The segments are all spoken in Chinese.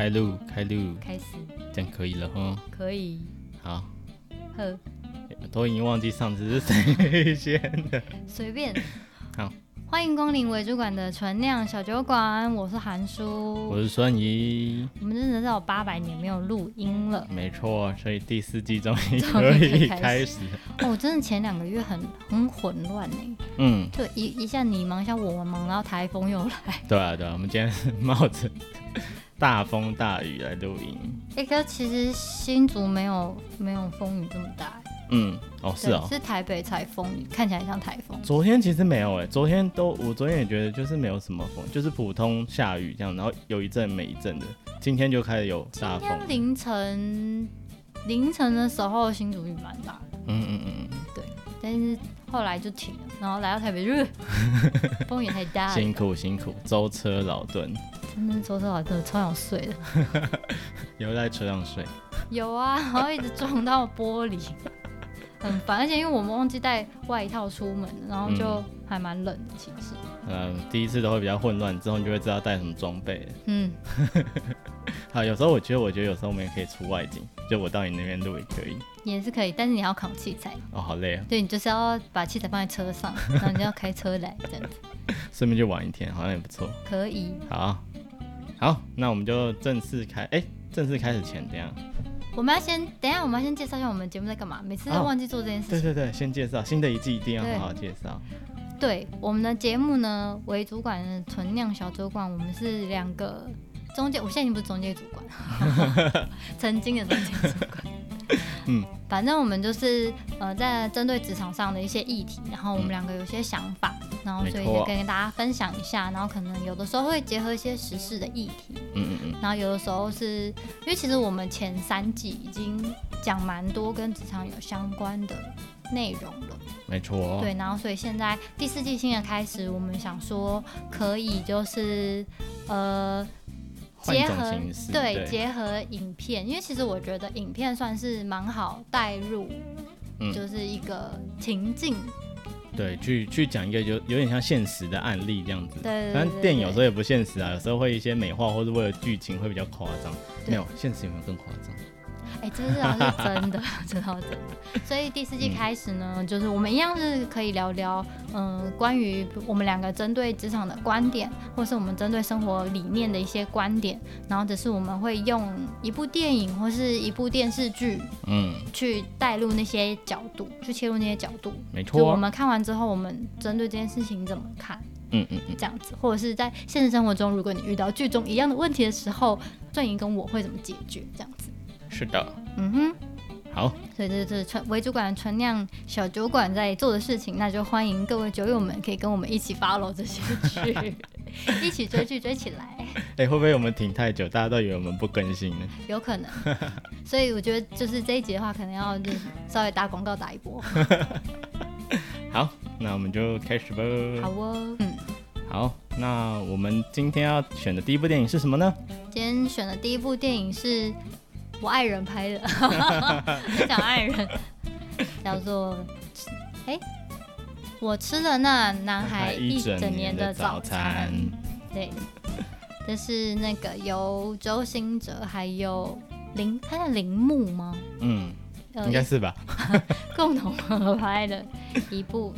开路，开路，开始，这样可以了哈。可以。好。呵。都已经忘记上次是谁先的。随便。好。欢迎光临为主管的纯酿小酒馆，我是韩叔，我是孙怡。我们真的是有八百年没有录音了。没错，所以第四季终于可以开始。哦，真的前两个月很很混乱呢。嗯。就一一下你忙，一下我忙，然后台风又来。对啊，对啊，我们今天是冒着大风大雨来录音。哎、欸，可是其实新竹没有没有风雨这么大。嗯，哦，是哦，是台北才风雨，看起来像台风。昨天其实没有哎，昨天都我昨天也觉得就是没有什么风，就是普通下雨这样，然后有一阵没一阵的。今天就开始有大风。今天凌晨凌晨的时候新竹雨蛮大的。嗯嗯嗯嗯，对，但是后来就停了，然后来到台北就 风也太大了。辛苦辛苦，舟车劳顿。真的舟车劳顿，超想睡的。有在车上睡？有啊，然后一直撞到玻璃。很烦，而且因为我们忘记带外套出门，然后就还蛮冷的。其实，嗯，第一次都会比较混乱，之后你就会知道带什么装备。嗯，好，有时候我觉得，我觉得有时候我们也可以出外景，就我到你那边录也可以，也是可以，但是你要扛器材。哦，好累啊。对，你就是要把器材放在车上，然后你就要开车来这样子。顺便就玩一天，好像也不错。可以。好，好，那我们就正式开，哎、欸，正式开始前这样？我们要先等一下，我们要先介绍一下我们节目在干嘛。每次都忘记做这件事情。哦。对对对，先介绍新的一季，一定要好好介绍。对，我们的节目呢，为主管的存量小主管，我们是两个中介，我现在已经不是中介主管，曾经的中介主管。嗯，反正我们就是呃，在针对职场上的一些议题，然后我们两个有些想法。嗯然后所以就跟大家分享一下，然后可能有的时候会结合一些时事的议题，嗯嗯嗯，然后有的时候是因为其实我们前三季已经讲蛮多跟职场有相关的内容了，没错，对，然后所以现在第四季新的开始，我们想说可以就是呃结合对，对。结合影片，因为其实我觉得影片算是蛮好带入，嗯，就是一个情境。对，去去讲一个有有点像现实的案例这样子。对，对，对，对，反正电影有时候也不现实啊，有时候会一些美化，或者为了剧情会比较夸张。没有，现实有没有更夸张？哎、欸，这是是真的，真的真的。所以第四季开始呢，嗯、就是我们一样是可以聊聊，嗯、呃，关于我们两个针对职场的观点，或是我们针对生活理念的一些观点。然后只是我们会用一部电影或是一部电视剧，嗯，去带入那些角度，去切入那些角度。没错。就我们看完之后，我们针对这件事情怎么看？嗯嗯嗯，这样子，或者是在现实生活中，如果你遇到剧中一样的问题的时候，阵营跟我会怎么解决？这样子。是的，嗯哼，好，所以这是纯为主管纯酿小酒馆在做的事情，那就欢迎各位酒友们可以跟我们一起 follow 这些剧，一起追剧追起来。哎、欸，会不会我们停太久，大家都以为我们不更新呢？有可能，所以我觉得就是这一集的话，可能要就稍微打广告打一波。好，那我们就开始吧。好哦，嗯，好，那我们今天要选的第一部电影是什么呢？今天选的第一部电影是我爱人拍的，很想爱人，叫做哎、欸，我吃了那男孩一整年的早餐。对，这是那个由周星哲还有铃，他叫铃木吗？嗯，应该是吧。共同合拍的一部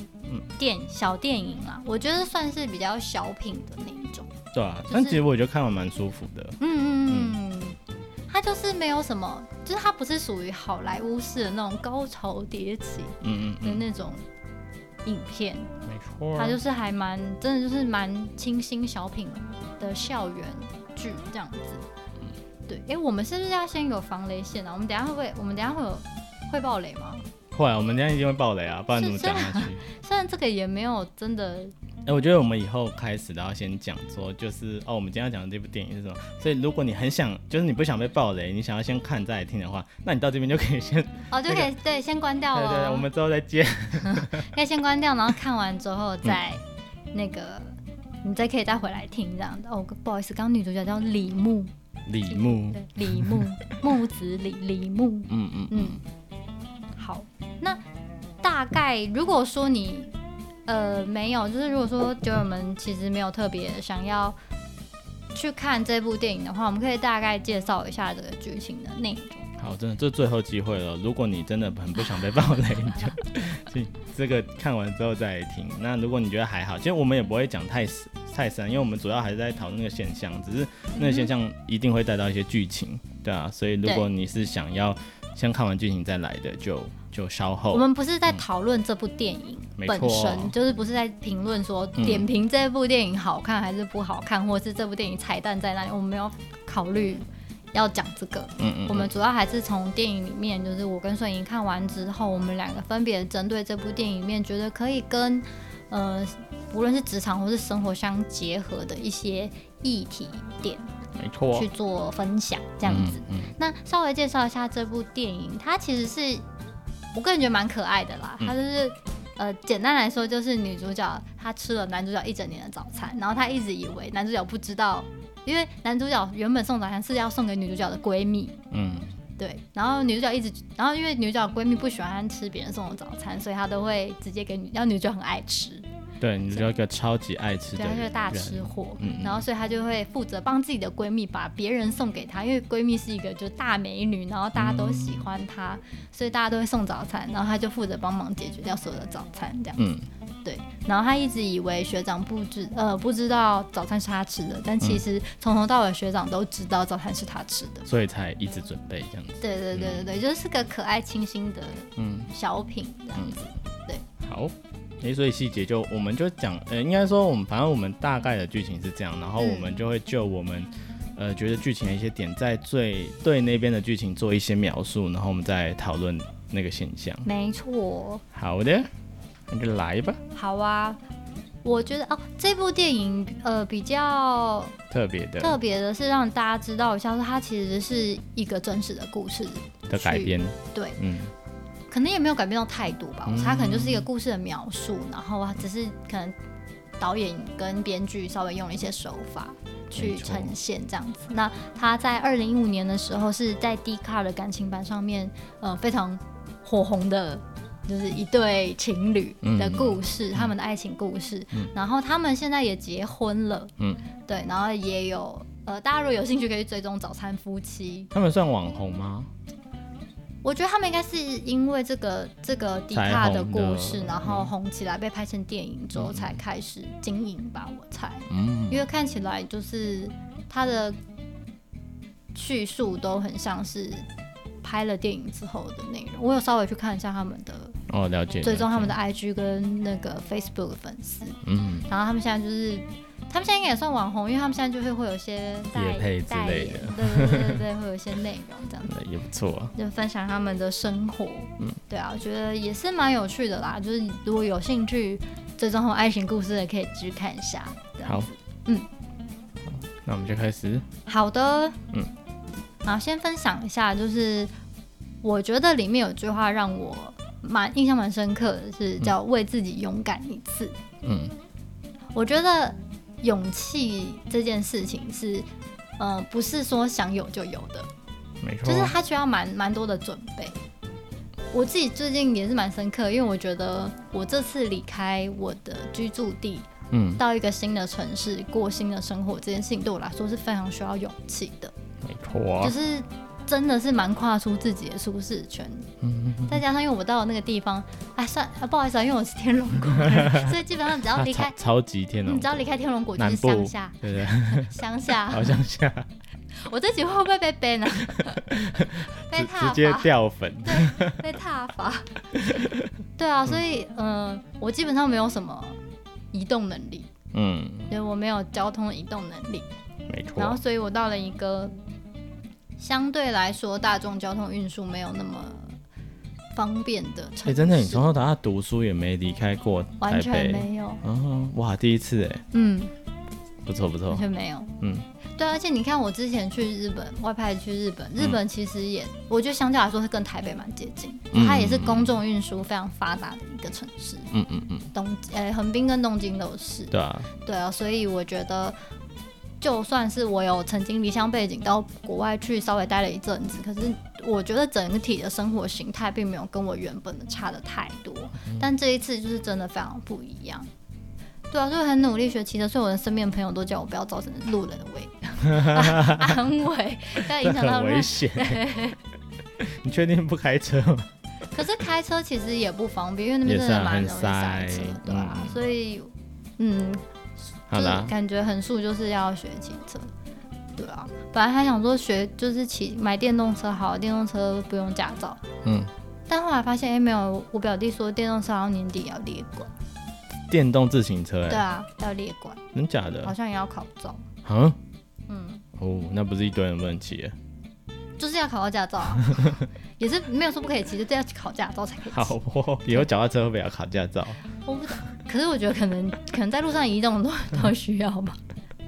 电小电影啦，我觉得算是比较小品的那一种。对啊，但其实我觉得看完蛮舒服的。嗯嗯嗯，它就是没有什么，就是它不是属于好莱坞式的那种高潮迭起，嗯嗯的那种影片。没错，它就是还蛮真的，就是蛮清新小品的校园剧这样子。对，哎，我们是不是要先有防雷线啊？我们等下会不会？我们等下会有会爆雷吗？会啊，我们等下一定会爆雷啊，不然怎么讲下去？虽然这个也没有真的。哎、欸，我觉得我们以后开始都要先讲说，就是哦，我们今天要讲的这部电影是什么。所以如果你很想，就是你不想被暴雷，你想要先看再来听的话，那你到这边就可以先哦，就可以、那个、对，先关掉了。对对对，我们之后再见。可以先关掉，然后看完之后再那个，嗯、你再可以再回来听这样的。哦，不好意思，刚刚女主角叫李牧。李牧。对，李牧，木子李李牧。嗯嗯嗯。好，那大概如果说你。呃，没有，就是如果说酒友们其实没有特别想要去看这部电影的话，我们可以大概介绍一下这个剧情的内容。好，真的，这最后机会了。如果你真的很不想被暴雷，你就 这个看完之后再来听。那如果你觉得还好，其实我们也不会讲太死太深，因为我们主要还是在讨论那个现象，只是那个现象一定会带到一些剧情，对啊。所以如果你是想要先看完剧情再来的，就就稍后。我们不是在讨论这部电影本身，嗯、就是不是在评论说点评这部电影好看还是不好看，嗯、或是这部电影彩蛋在哪里，我们没有考虑。要讲这个，嗯嗯，我们主要还是从电影里面，就是我跟顺莹看完之后，我们两个分别针对这部电影里面觉得可以跟，呃，无论是职场或是生活相结合的一些议题点，没错，去做分享这样子。嗯嗯，那稍微介绍一下这部电影，它其实是我个人觉得蛮可爱的啦，他就是。呃，简单来说就是女主角她吃了男主角一整年的早餐，然后她一直以为男主角不知道，因为男主角原本送早餐是要送给女主角的闺蜜，嗯，对，然后女主角一直，然后因为女主角闺蜜不喜欢吃别人送的早餐，所以她都会直接给女，然后女主角很爱吃。对，你是一个超级爱吃的，对，她就是大吃货，嗯，然后所以她就会负责帮自己的闺蜜把别人送给她，因为闺蜜是一个就是大美女，然后大家都喜欢她，嗯、所以大家都会送早餐，然后她就负责帮忙解决掉所有的早餐这样。子，嗯，对，然后她一直以为学长不知呃不知道早餐是她吃的，但其实从头到尾学长都知道早餐是她吃的，所以才一直准备这样子。对对对对对，嗯、就是个可爱清新的嗯。小品这样子，嗯、对，好。诶，所以细节就我们就讲，呃，应该说我们反正我们大概的剧情是这样，然后我们就会就我们，呃，觉得剧情的一些点，在最对那边的剧情做一些描述，然后我们再讨论那个现象。没错。好的，那就来吧。好啊，我觉得哦，这部电影呃比较特别的，特别的是让大家知道一下，说它其实是一个真实的故事的改编。对，嗯。可能也没有改变到态度吧，他可能就是一个故事的描述，嗯、然后只是可能导演跟编剧稍微用了一些手法去呈现这样子。那他在二零一五年的时候是在 Dcard 的感情版上面，呃，非常火红的，就是一对情侣的故事，嗯、他们的爱情故事。嗯、然后他们现在也结婚了，嗯，对，然后也有呃，大家如果有兴趣可以追踪早餐夫妻。他们算网红吗？我觉得他们应该是因为这个这个迪卡的故事，然后红起来，被拍成电影之后才开始经营吧，我猜。嗯。因为看起来就是他的叙述都很像是拍了电影之后的内容。我有稍微去看一下他们的哦，了解。追踪他们的 IG 跟那个 Facebook 的粉丝。嗯。然后他们现在就是。他们现在应该也算网红，因为他们现在就会会有一些业配之类的，对对对会有一些内容这样子，也不错啊，就分享他们的生活，嗯，对啊，我觉得也是蛮有趣的啦。就是如果有兴趣追踪爱情故事的，可以去看一下。好，嗯，那我们就开始。好的，嗯，然后先分享一下，就是我觉得里面有句话让我蛮印象蛮深刻的，是叫“为自己勇敢一次”。嗯，我觉得。勇气这件事情是，呃，不是说想有就有的，没错，就是他需要蛮蛮多的准备。我自己最近也是蛮深刻，因为我觉得我这次离开我的居住地，嗯，到一个新的城市过新的生活，这件事情对我来说是非常需要勇气的，没错啊，就是。真的是蛮跨出自己的舒适圈，嗯、再加上因为我到了那个地方，哎，算啊，不好意思啊，因为我是天龙国，所以基本上只要离开超级天龙，你只要离开天龙国就是乡下，对对，乡下，好乡下。我这集会不会被 ban 呢？被踏伐，直接掉粉，对，被踏伐。对啊，所以嗯、呃，我基本上没有什么移动能力，嗯，因为我没有交通移动能力，没错。然后，所以我到了一个。相对来说，大众交通运输没有那么方便的。哎，真的，你从头到大读书也没离开过台北？完全没有。嗯，哇，第一次哎。嗯，不错不错。完全没有。嗯，对，而且你看，我之前去日本外派去日本，日本其实也，嗯、我觉得相较来说是跟台北蛮接近，嗯、它也是公众运输非常发达的一个城市。嗯嗯嗯。东，呃，横滨跟东京都是。对啊。对啊，所以我觉得。就算是我有曾经离乡背景到国外去稍微待了一阵子，可是我觉得整体的生活形态并没有跟我原本的差的太多。嗯、但这一次就是真的非常不一样。对啊，就很努力学骑车，所以我的身边朋友都叫我不要造成路人的危、啊、安危，要影响到危险。你确定不开车吗？可是开车其实也不方便，因为那边真的蛮容易塞车，对啊，嗯、所以嗯，好啦，感觉横竖就是要学骑车，对啊。本来还想说学就是骑买电动车好，电动车不用驾照，嗯。但后来发现，哎、欸，没有，我表弟说电动车好像年底要列管。电动自行车、欸？对啊，要列管。真假的？好像也要考照。嗯。嗯。哦，那不是一堆人不能骑？就是要考到驾照啊，也是没有说不可以骑，就是要考驾照才可以骑。好哦，以后脚踏车会不会要考驾照？我不懂，可是我觉得可能可能在路上移动都都需要吧。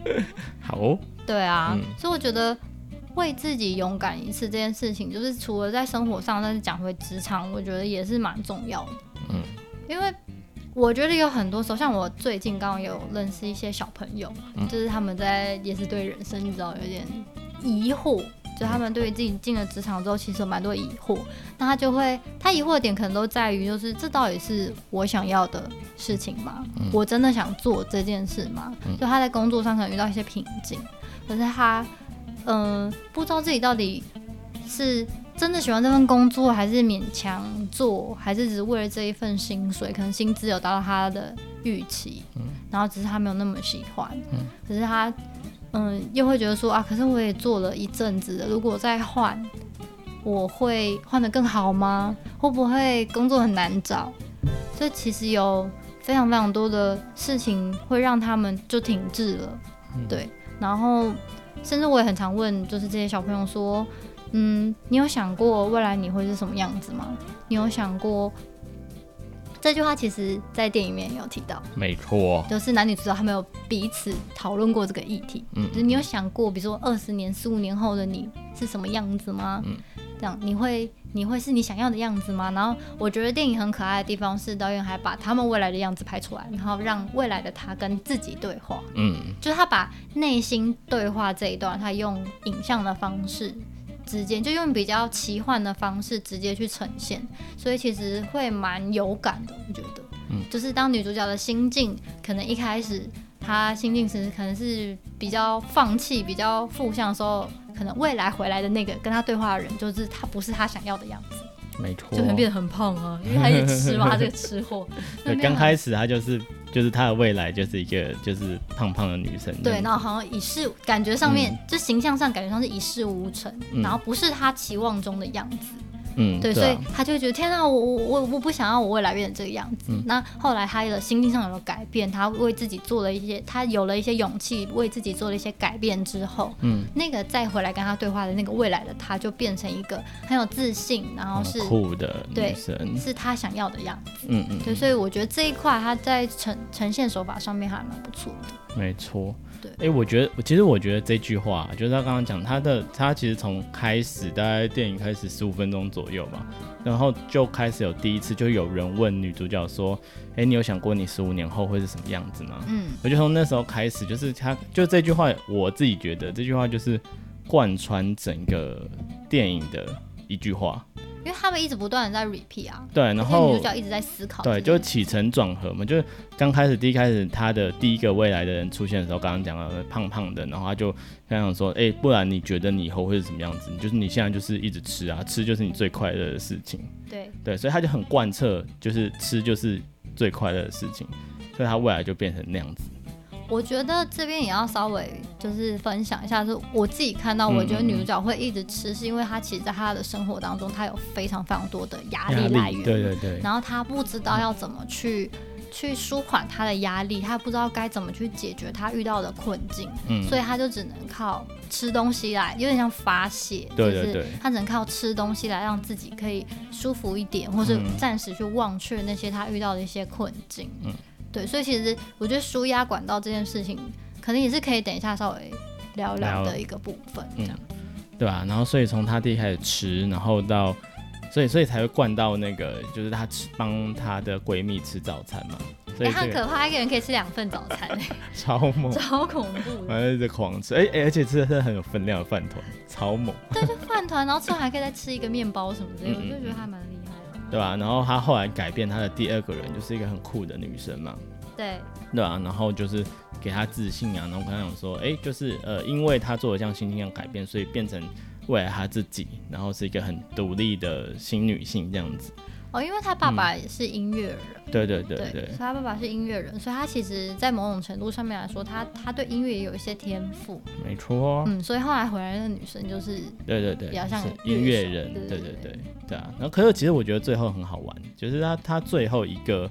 好哦。对啊，嗯、所以我觉得为自己勇敢一次这件事情，就是除了在生活上，但是讲回职场，我觉得也是蛮重要的。嗯，因为我觉得有很多时候，像我最近刚刚有认识一些小朋友，嗯、就是他们在也是对人生你知道有点疑惑。就他们对于自己进了职场之后，其实有蛮多疑惑。那他就会，他疑惑的点可能都在于，就是这到底是我想要的事情吗？嗯、我真的想做这件事吗？嗯、就他在工作上可能遇到一些瓶颈，可是他，嗯、呃，不知道自己到底是真的喜欢这份工作，还是勉强做，还是只是为了这一份薪水？可能薪资有达到他的预期，嗯、然后只是他没有那么喜欢。嗯、可是他。嗯，又会觉得说啊，可是我也做了一阵子了，如果再换，我会换得更好吗？会不会工作很难找？所以其实有非常非常多的事情会让他们就停滞了，嗯、对。然后甚至我也很常问，就是这些小朋友说，嗯，你有想过未来你会是什么样子吗？你有想过？这句话其实，在电影里面也有提到，没错，就是男女主角他们有彼此讨论过这个议题。嗯，就是你有想过，比如说二十年、十五年后的你是什么样子吗？嗯，这样你会你会是你想要的样子吗？然后我觉得电影很可爱的地方是，导演还把他们未来的样子拍出来，然后让未来的他跟自己对话。嗯，就是他把内心对话这一段，他用影像的方式。直接就用比较奇幻的方式直接去呈现，所以其实会蛮有感的。我觉得，嗯，就是当女主角的心境，可能一开始她心境是可能是比较放弃、比较负向的时候，可能未来回来的那个跟她对话的人，就是她不是她想要的样子。没错，就可能变得很胖啊，因为他也吃嘛，他这个吃货。对，刚开始他就是就是他的未来就是一个就是胖胖的女生。对，然后好像一事感觉上面、嗯、就形象上感觉上是一事无成，嗯、然后不是他期望中的样子。嗯，对，对啊、所以他就会觉得天哪，我我我我不想要我未来变成这个样子。嗯、那后来他的心境上有了改变，他为自己做了一些，他有了一些勇气，为自己做了一些改变之后，嗯，那个再回来跟他对话的那个未来的他，就变成一个很有自信，然后是酷的女生，对，是他想要的样子。嗯嗯，对，所以我觉得这一块他在呈呈现手法上面还蛮不错的。没错。哎、欸，我觉得，其实我觉得这句话，就是他刚刚讲他的，他其实从开始，大概电影开始十五分钟左右吧，然后就开始有第一次，就有人问女主角说：“哎、欸，你有想过你十五年后会是什么样子吗？”嗯，我就从那时候开始，就是他，就这句话，我自己觉得这句话就是贯穿整个电影的一句话。因为他们一直不断的在 repeat 啊，对，然后女主角一直在思考，对，就起承转合嘛，就是刚开始第一开始他的第一个未来的人出现的时候，刚刚讲了胖胖的，然后他就刚想说，哎、欸，不然你觉得你以后会是什么样子？就是你现在就是一直吃啊，吃就是你最快乐的事情，对，对，所以他就很贯彻，就是吃就是最快乐的事情，所以他未来就变成那样子。我觉得这边也要稍微就是分享一下，是我自己看到，我觉得女主角会一直吃，是因为她其实在她的生活当中，她有非常非常多的压力来源，对对对，然后她不知道要怎么去去舒缓她的压力，她不知道该怎么去解决她遇到的困境，嗯，所以她就只能靠吃东西来，有点像发泄，对对对，她只能靠吃东西来让自己可以舒服一点，或是暂时去忘却那些她遇到的一些困境，嗯。对，所以其实我觉得输压管道这件事情，可能也是可以等一下稍微聊聊的一个部分，这样，嗯、对吧、啊？然后所以从他第一开始吃，然后到，所以所以才会灌到那个，就是他吃帮他的闺蜜吃早餐嘛。所以、这个，哎、欸，很可怕，一个人可以吃两份早餐，超猛，超恐怖，反正就狂吃，哎、欸、哎、欸，而且吃的是很有分量的饭团，超猛。对，就饭团，然后吃完还可以再吃一个面包什么的，嗯、我就觉得还蛮。对吧、啊？然后他后来改变他的第二个人，就是一个很酷的女生嘛。对，对啊，然后就是给他自信啊，然后跟他讲说，哎、欸，就是呃，因为他做了这样心境上改变，所以变成未来他自己，然后是一个很独立的新女性这样子。哦，因为他爸爸也是音乐人，嗯，对对对对，所以他爸爸是音乐人，所以他其实，在某种程度上面来说，他他对音乐也有一些天赋，没错，嗯，所以后来回来的女生就是，对对对，比较像音乐人，对对对对，对。啊，然后可是其实我觉得最后很好玩，就是他他最后一个，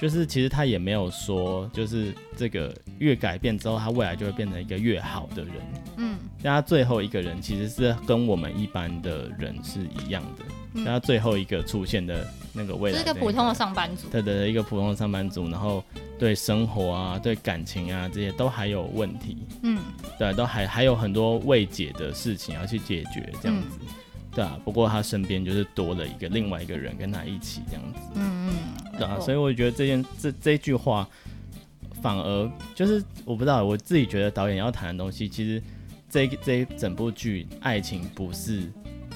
就是其实他也没有说，就是这个越改变之后，他未来就会变成一个越好的人，嗯，但他最后一个人其实是跟我们一般的人是一样的。嗯、他最后一个出现的那个未来，是一个普通的上班族。对对对，一个普通的上班族，然后对生活啊、对感情啊这些都还有问题。嗯，对，都还还有很多未解的事情要去解决，这样子。嗯、对啊，不过他身边就是多了一个另外一个人跟他一起这样子。嗯嗯，对啊，所以我觉得这件这这句话反而就是我不知道，我自己觉得导演要谈的东西，其实这这一整部剧爱情不是。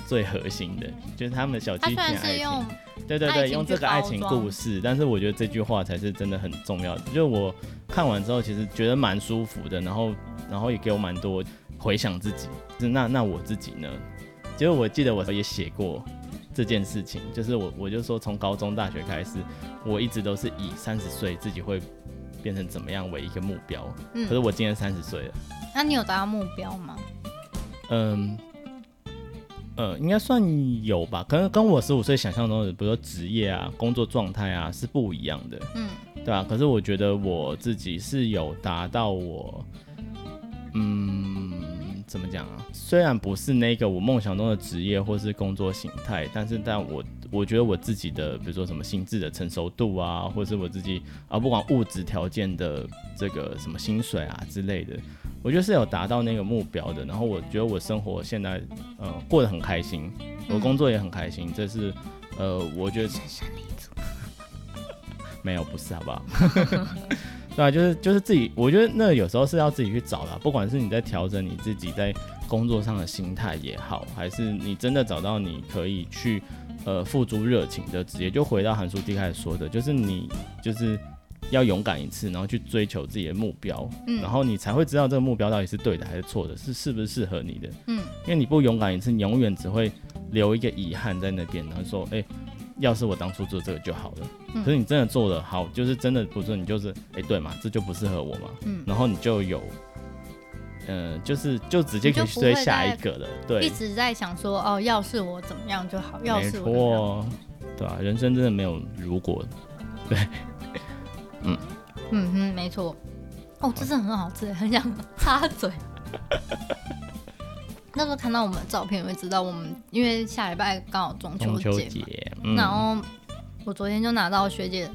最核心的就是他们的小激情爱情，对对对，用这个爱情故事，但是我觉得这句话才是真的很重要的。就是我看完之后，其实觉得蛮舒服的，然后然后也给我蛮多回想自己。就是那那我自己呢？其实我记得我也写过这件事情，就是我我就说从高中大学开始，我一直都是以三十岁自己会变成怎么样为一个目标。嗯，可是我今年三十岁了，那你有达到目标吗？嗯。呃，应该算有吧，可能跟我十五岁想象中的，比如说职业啊、工作状态啊是不一样的，嗯，对啊，可是我觉得我自己是有达到我，嗯，怎么讲啊？虽然不是那个我梦想中的职业或是工作形态，但是但我我觉得我自己的，比如说什么心智的成熟度啊，或是我自己啊，不管物质条件的这个什么薪水啊之类的。我觉得是有达到那个目标的，然后我觉得我生活现在呃过得很开心，我工作也很开心，这是呃我觉得 没有不是好不好？对啊，就是就是自己，我觉得那有时候是要自己去找的，不管是你在调整你自己在工作上的心态也好，还是你真的找到你可以去呃付诸热情的职业，就回到韩书第一开始说的，就是你就是。要勇敢一次，然后去追求自己的目标，嗯，然后你才会知道这个目标到底是对的还是错的，是是不是适合你的，嗯，因为你不勇敢一次，你永远只会留一个遗憾在那边，然后说，哎、欸，要是我当初做这个就好了，嗯，可是你真的做的好，就是真的不是你就是，哎、欸，对嘛，这就不适合我嘛，嗯，然后你就有，嗯、呃，就是就直接可以去追下一个了，对，一直在想说，哦，要是我怎么样就好，要是我，对啊，人生真的没有如果，对。嗯。嗯哼，没错。哦，这是很好吃，很想插嘴。那时候看到我们的照片，我会知道我们因为下礼拜刚好中秋节，嗯，然后我昨天就拿到学姐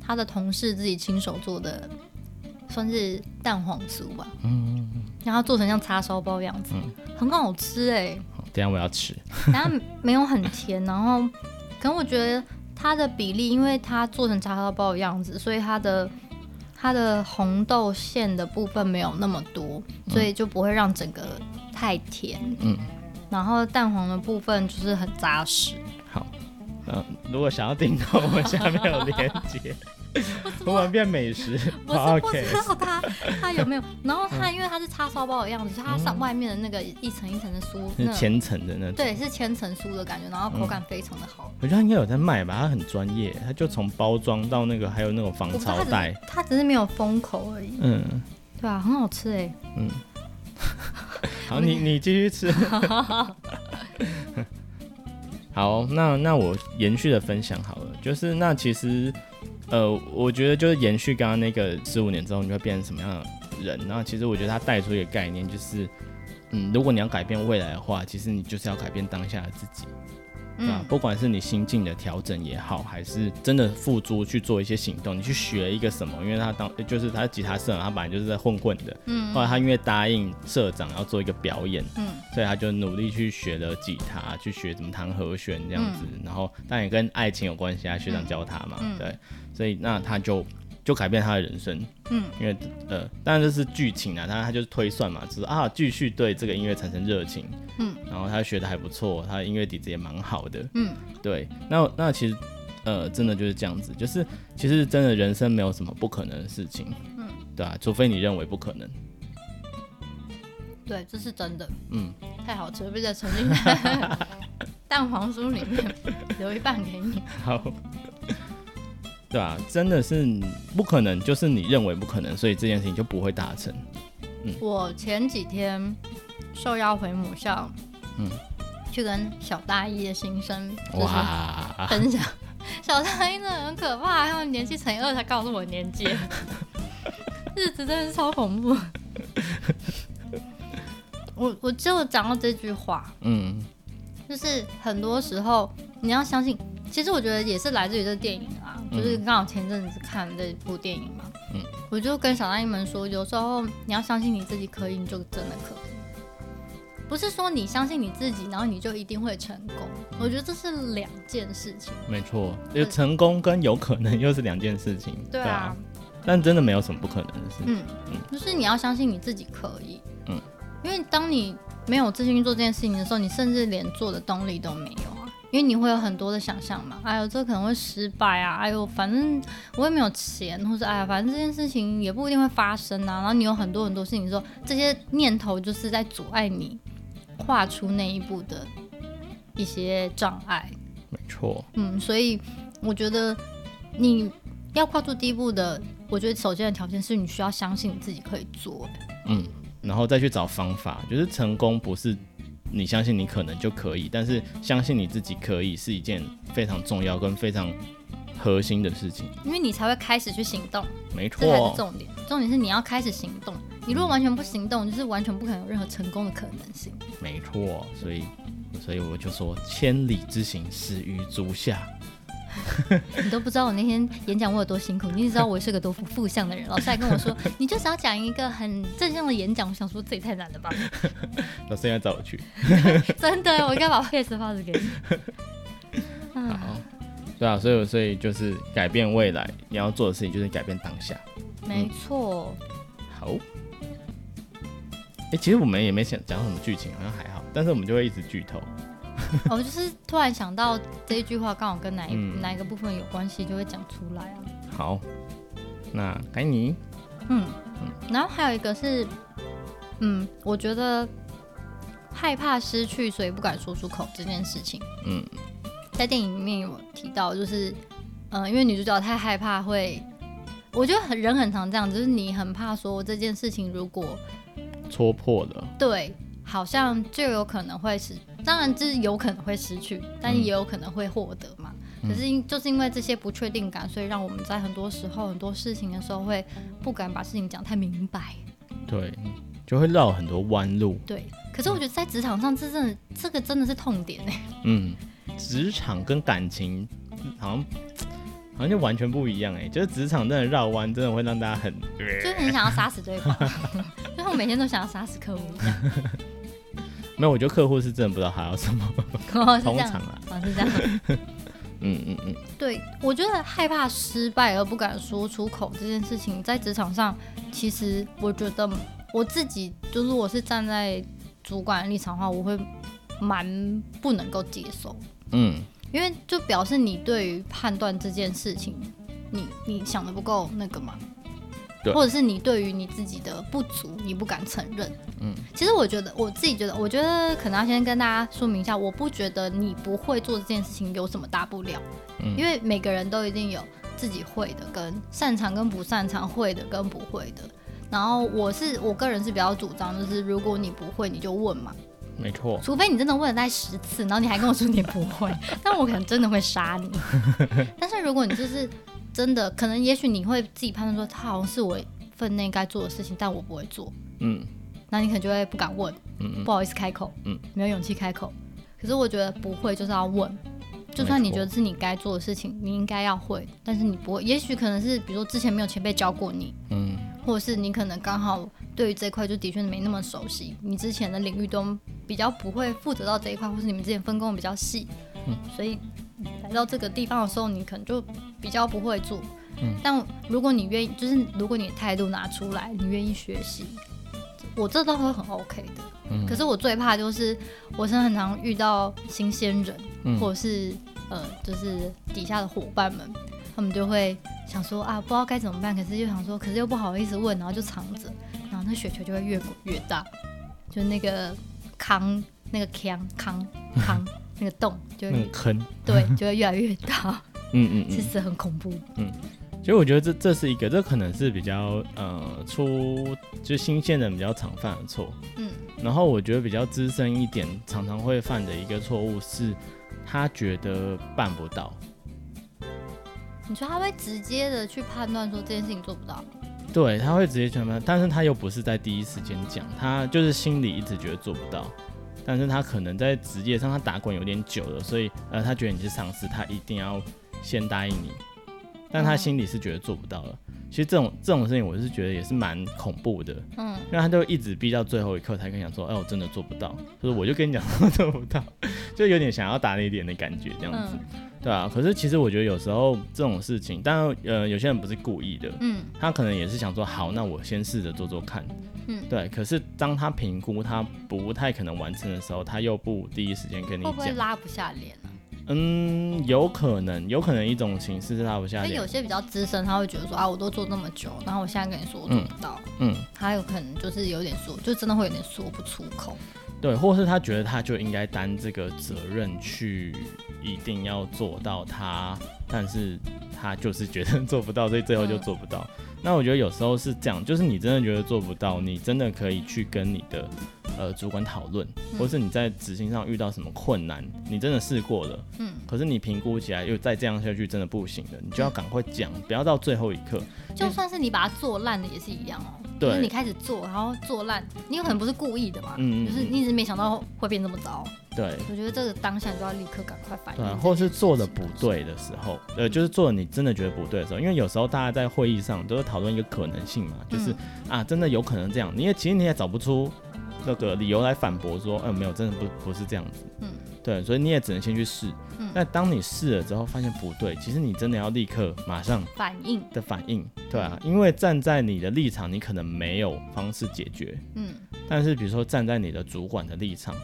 她的同事自己亲手做的，算是蛋黄酥吧。嗯嗯嗯。然后做成像叉烧包样子，嗯，很好吃哎。等下我要吃。等下没有很甜，然后可能我觉得。它的比例，因为它做成叉烧包的样子，所以它的它的红豆馅的部分没有那么多，所以就不会让整个太甜。嗯，然后蛋黄的部分就是很扎实。好，嗯、呃，如果想要订购，我们下面有链接。突然变美食，我是不知道它它有没有。然后它因为它是叉烧包的样子，它上外面的那个一层一层的酥，是千层的那种。对，是千层酥的感觉，然后口感非常的好。我觉得它应该有在卖吧，它很专业，它就从包装到那个还有那种防潮袋，它只是没有封口而已。嗯，对啊，很好吃哎。嗯，好，你你继续吃。好，那那我延续的分享好了，就是那其实。呃，我觉得就是延续刚刚那个十五年之后你会变成什么样的人？那其实我觉得他带出一个概念，就是，嗯，如果你要改变未来的话，其实你就是要改变当下的自己。嗯、啊，不管是你心境的调整也好，还是真的付诸去做一些行动，你去学一个什么？因为他当就是他吉他社，他本来就是在混混的。嗯。后来他因为答应社长要做一个表演，嗯，所以他就努力去学了吉他，去学怎么弹和弦这样子。嗯、然后但也跟爱情有关系啊，学长教他嘛，嗯、对。所以那他就就改变他的人生。嗯。因为呃，当然这是剧情啊，当然他就是推算嘛，就是啊，继续对这个音乐产生热情。嗯。然后他学的还不错，他的音乐底子也蛮好的。嗯，对。那那其实，呃，真的就是这样子，就是其实真的人生没有什么不可能的事情，嗯，对啊，除非你认为不可能。对，这是真的。嗯，太好吃了，不再沉浸在 蛋黄酥里面，留一半给你。好，对啊，真的是不可能，就是你认为不可能，所以这件事情就不会达成。嗯，我前几天受邀回母校，嗯，去跟小大一的新生哇分享。小大一真的很可怕，他们年纪乘以二才告诉我年纪，日子真的是超恐怖。我我就讲到这句话，嗯，就是很多时候你要相信，其实我觉得也是来自于这个电影啊，嗯、就是刚好前阵子看这部电影嘛，嗯，我就跟小大一们说，有时候你要相信你自己可以，你就真的可以，不是说你相信你自己，然后你就一定会成功，我觉得这是两件事情。没错，有成功跟有可能又是两件事情，对啊，对啊，但真的没有什么不可能的事，嗯嗯，就是你要相信你自己可以，嗯。因为当你没有自信去做这件事情的时候，你甚至连做的动力都没有啊。因为你会有很多的想象嘛，哎呦，这可能会失败啊，哎呦，反正我也没有钱，或者哎呀，反正这件事情也不一定会发生啊。然后你有很多很多事情，说这些念头就是在阻碍你跨出那一步的一些障碍。没错。嗯，所以我觉得你要跨出第一步的，我觉得首先的条件是你需要相信你自己可以做。嗯。然后再去找方法，就是成功不是你相信你可能就可以，但是相信你自己可以是一件非常重要跟非常核心的事情，因为你才会开始去行动。没错，这才是重点。重点是你要开始行动，你如果完全不行动，就是完全不可能有任何成功的可能性。没错，所以所以我就说千里之行，始于足下。你都不知道我那天演讲我有多辛苦，你只知道我是个多负负向的人。老师还跟我说，你就只要讲一个很正向的演讲。我想说这也太难了吧。老师应该找我去。真的，我应该把 PS 发子给你。好，对啊，所以所以就是改变未来，你要做的事情就是改变当下。没错、嗯。好。哎、欸，其实我们也没想讲什么剧情，好像还好，但是我们就会一直剧透。我 就是突然想到这一句话刚好跟哪一、嗯、哪一个部分有关系，就会讲出来啊。好，那该你。嗯嗯，然后还有一个是，嗯，我觉得害怕失去，所以不敢说出口这件事情。嗯，在电影里面有提到，就是嗯、呃，因为女主角太害怕会，我觉得很人很常这样，就是你很怕说这件事情如果戳破了，对。好像就有可能会失，当然就是有可能会失去，但也有可能会获得嘛。嗯、可是因就是因为这些不确定感，所以让我们在很多时候很多事情的时候会不敢把事情讲太明白。对，就会绕很多弯路。对，可是我觉得在职场上，这真的这个真的是痛点哎。嗯，职场跟感情好像好像就完全不一样哎，就是职场真的绕弯，真的会让大家很，就是很想要杀死对方，最后每天都想要杀死客户。没有，我觉得客户是真的不知道还要什么。哦、通常啊，哦、是这样。嗯嗯嗯。对，我觉得害怕失败而不敢说出口这件事情，在职场上，其实我觉得我自己就是我是站在主管立场的话，我会蛮不能够接受。嗯。因为就表示你对于判断这件事情，你你想的不够那个嘛。或者是你对于你自己的不足，你不敢承认。嗯，其实我觉得我自己觉得，我觉得可能要先跟大家说明一下，我不觉得你不会做这件事情有什么大不了。嗯，因为每个人都一定有自己会的跟擅长跟不擅长，会的跟不会的。然后我是我个人是比较主张，就是如果你不会，你就问嘛。没错。除非你真的问了大概十次，然后你还跟我说你不会，那我可能真的会杀你。但是如果你就是。真的，可能也许你会自己判断说，他好像是我分内该做的事情，但我不会做。嗯，那你可能就会不敢问，嗯嗯，不好意思开口，嗯，没有勇气开口。可是我觉得不会就是要问，就算你觉得是你该做的事情，你应该要会，但是你不会，也许可能是比如说之前没有前辈教过你，嗯，或者是你可能刚好对于这一块就的确没那么熟悉，你之前的领域都比较不会负责到这一块，或是你们之前分工比较细，嗯，所以。来到这个地方的时候，你可能就比较不会做。嗯，但如果你愿意，就是如果你态度拿出来，你愿意学习，我这都会很 OK 的。嗯，可是我最怕就是，我是很常遇到新鲜人，嗯，或者是呃，就是底下的伙伴们，他们就会想说啊，不知道该怎么办，可是又想说，可是又不好意思问，然后就藏着，然后那雪球就会越滚越大，就那个坑，那个坑坑坑，那个洞就会坑，对，就会越来越大。嗯嗯，其实很恐怖。嗯，其实我觉得这这是一个，这可能是比较呃出就新鲜人比较常犯的错。嗯，然后我觉得比较资深一点，常常会犯的一个错误是，他觉得办不到。你说他会直接的去判断说这件事情做不到？对，他会直接去判断，但是他又不是在第一时间讲，他就是心里一直觉得做不到，但是他可能在职业上他打滚有点久了，所以呃他觉得你是上司，他一定要。先答应你，但他心里是觉得做不到了。嗯、其实这种这种事情，我是觉得也是蛮恐怖的。嗯，因为他就一直逼到最后一刻才跟你讲说：“哎，我真的做不到。”就是我就跟你讲 说做不到，就有点想要打你脸的感觉，这样子，嗯、对啊。可是其实我觉得有时候这种事情，当然呃，有些人不是故意的，嗯，他可能也是想说：“好，那我先试着做做看。”嗯，对。可是当他评估他不太可能完成的时候，他又不第一时间跟你讲，会不会拉不下脸呢？嗯，有可能，有可能一种形式是拉不下。脸有些比较资深，他会觉得说啊，我都做那么久，然后我现在跟你说我做不到，嗯，嗯，他有可能就是有点说，就真的会有点说不出口。对，或是他觉得他就应该担这个责任去一定要做到他，但是他就是觉得 做不到，所以最后就做不到。嗯、那我觉得有时候是这样，就是你真的觉得做不到，你真的可以去跟你的。呃，主管讨论，或是你在执行上遇到什么困难，嗯、你真的试过了，嗯，可是你评估起来又再这样下去真的不行的，你就要赶快讲，不要到最后一刻。就算是你把它做烂了也是一样哦，对，就是你开始做，然后做烂，你有可能不是故意的嘛，嗯，就是你一直没想到会变这么糟。对，我觉得这个当下就要立刻赶快反应。对，或是做的不对的时候，呃，就是做的你真的觉得不对的时候，因为有时候大家在会议上都是讨论一个可能性嘛，就是、嗯、啊，真的有可能这样，你也其实你也找不出。那个理由来反驳说，嗯、呃，没有，真的不不是这样子。嗯，对，所以你也只能先去试。嗯，但当你试了之后发现不对，其实你真的要立刻马上反应的反应，对啊，因为站在你的立场，你可能没有方式解决。嗯，但是比如说站在你的主管的立场。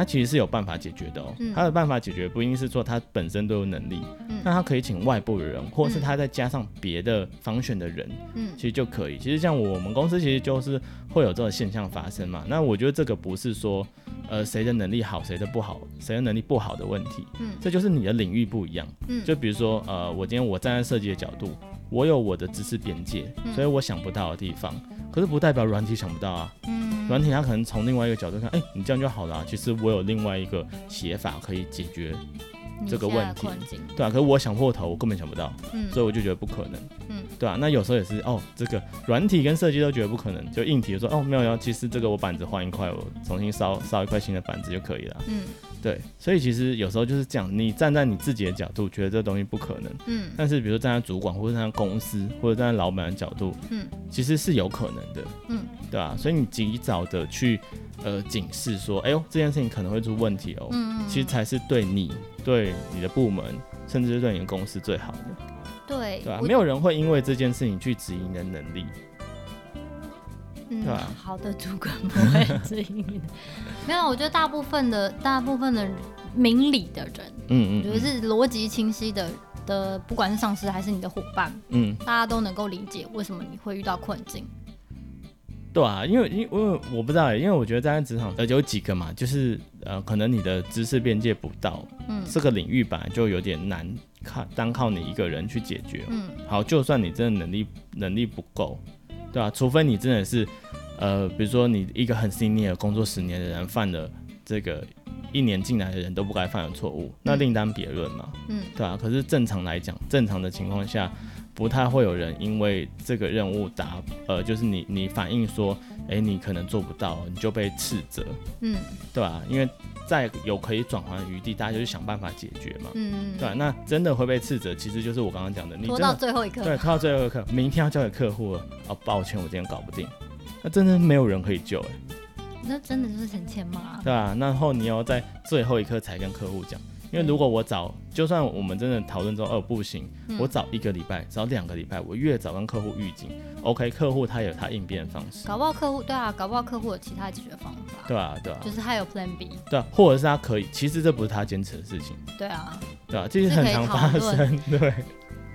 他其实是有办法解决的哦，嗯、他的办法解决不一定是说他本身都有能力，那、嗯、他可以请外部的人，或者是他再加上别的方选的人，嗯，其实就可以。其实像我们公司其实就是会有这种现象发生嘛。那我觉得这个不是说，呃，谁的能力好，谁的不好，谁的能力不好的问题，嗯，这就是你的领域不一样，嗯，就比如说，呃，我今天我站在设计的角度，我有我的知识边界，所以我想不到的地方，可是不代表软体想不到啊，嗯。软体它可能从另外一个角度看，哎、欸，你这样就好了、啊。其实我有另外一个写法可以解决这个问题，对啊，可是我想破头，我根本想不到，嗯，所以我就觉得不可能，嗯，对啊，那有时候也是，哦，这个软体跟设计都觉得不可能，就硬体就说，哦，没有，要其实这个我板子换一块，我重新烧烧一块新的板子就可以了，嗯。对，所以其实有时候就是这样，你站在你自己的角度，觉得这东西不可能，嗯，但是比如站在主管或者站在公司或者站在老板的角度，嗯，其实是有可能的，嗯，对吧？所以你及早的去呃警示说，哎呦，这件事情可能会出问题哦，嗯嗯，其实才是对你、对你的部门，甚至是对你的公司最好的，对，对吧？没有人会因为这件事情去质疑你的能力。嗯，好的主管不会质疑你的。没有，我觉得大部分的大部分的明理的人，嗯，嗯嗯，我觉得是逻辑清晰的的，不管是上司还是你的伙伴，嗯，大家都能够理解为什么你会遇到困境。对啊，因为因为我不知道，因为我觉得在职场呃有几个嘛，就是呃可能你的知识边界不到，嗯，这个领域本来就有点难靠单靠你一个人去解决，嗯，好，就算你真的能力能力不够。对啊，除非你真的是，呃，比如说你一个很 senior 工作十年的人犯了这个一年进来的人都不该犯的错误，那另当别论嘛。嗯，对啊。可是正常来讲，正常的情况下，不太会有人因为这个任务达，呃，就是你你反映说，哎，你可能做不到，你就被斥责。嗯，对啊，因为。在有可以转圜的余地，大家就去想办法解决嘛。嗯，对，那真的会被斥责，其实就是我刚刚讲的，你拖到最后一刻。对，拖到最后一刻，明天要交给客户了。哦，抱歉，我今天搞不定。那真的没有人可以救哎。那真的就是成千吗？对啊，然后你要在最后一刻才跟客户讲，因为如果我早，就算我们真的讨论之后，哦不行，嗯、我早一个礼拜，早两个礼拜，我越早跟客户预警，OK，客户他有他应变的方式。搞不好客户对啊，搞不好客户有其他解决方法。对啊，对啊，就是他有 Plan B。对啊，或者是他可以，其实这不是他坚持的事情。对啊，对啊，这是很常发生，对。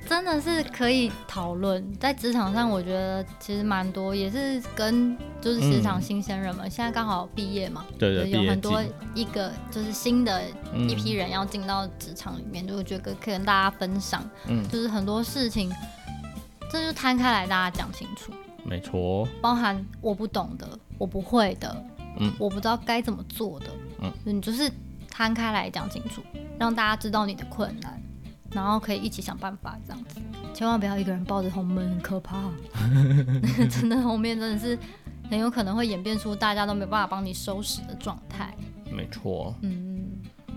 真的是可以讨论，在职场上，我觉得其实蛮多，也是跟就是职场新鲜人们，嗯、现在刚好毕业嘛，对对，有很多一个就是新的一批人要进到职场里面，嗯、就我觉得可以跟大家分享，嗯，就是很多事情，这就摊开来大家讲清楚，没错，包含我不懂的，我不会的，嗯，我不知道该怎么做的，嗯，你就是摊开来讲清楚，让大家知道你的困难。然后可以一起想办法，这样子，千万不要一个人抱着红门，很可怕。真的后面真的是很有可能会演变出大家都没办法帮你收拾的状态。没错，嗯，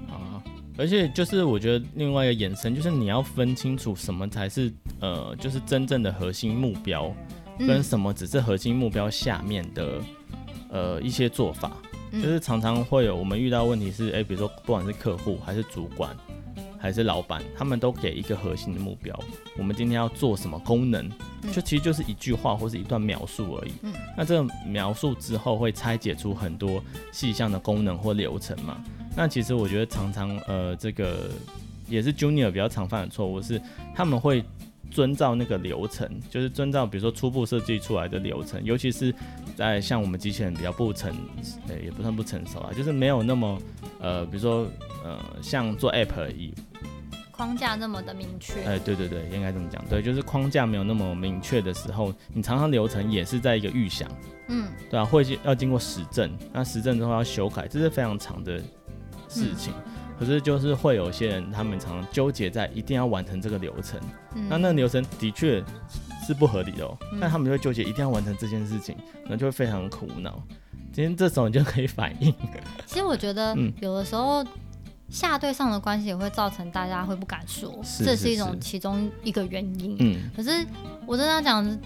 啊，而且就是我觉得另外一个延伸就是你要分清楚什么才是呃，就是真正的核心目标，跟什么只是核心目标下面的呃一些做法，就是常常会有我们遇到问题是，哎，比如说不管是客户还是主管。还是老板，他们都给一个核心的目标。我们今天要做什么功能，就其实就是一句话或是一段描述而已。嗯，那这个描述之后会拆解出很多细项的功能或流程嘛？那其实我觉得常常呃，这个也是 Junior 比较常犯的错误是，他们会遵照那个流程，就是遵照比如说初步设计出来的流程，尤其是在像我们机器人比较不成，呃，也不算不成熟啊，就是没有那么呃，比如说呃，像做 App 而已。框架那么的明确，哎，对对对，应该这么讲，对，就是框架没有那么明确的时候，你常常流程也是在一个预想，嗯，对啊，会要经过实证，那实证之后要修改，这是非常长的事情。嗯、可是就是会有些人，他们常常纠结在一定要完成这个流程，嗯、那那个流程的确是不合理的哦，嗯、但他们就会纠结一定要完成这件事情，那就会非常苦恼。今天这时候你就可以反应。其实我觉得，有的时候。下对上的关系也会造成大家会不敢说，是是是，这是一种其中一个原因。嗯，可是我真的要讲，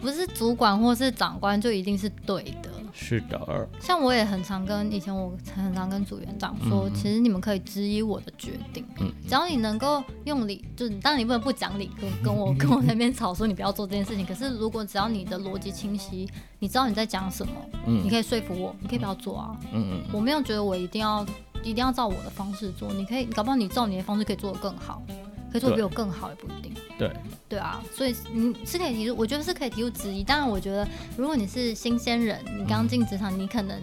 不是主管或是长官就一定是对的。是的。像我也很常跟以前我很常跟组员长说，嗯、其实你们可以质疑我的决定，嗯、只要你能够用理，就是当然你不能不讲理，跟跟我跟我那边吵说你不要做这件事情。可是如果只要你的逻辑清晰，你知道你在讲什么，嗯、你可以说服我，你可以不要做啊。嗯嗯。我没有觉得我一定要。一定要照我的方式做，你可以，搞不好你照你的方式可以做得更好，可以做得比我更好也不一定。对，对啊，所以你是可以提出，我觉得是可以提出质疑。当然，我觉得如果你是新鲜人，你刚进职场，你可能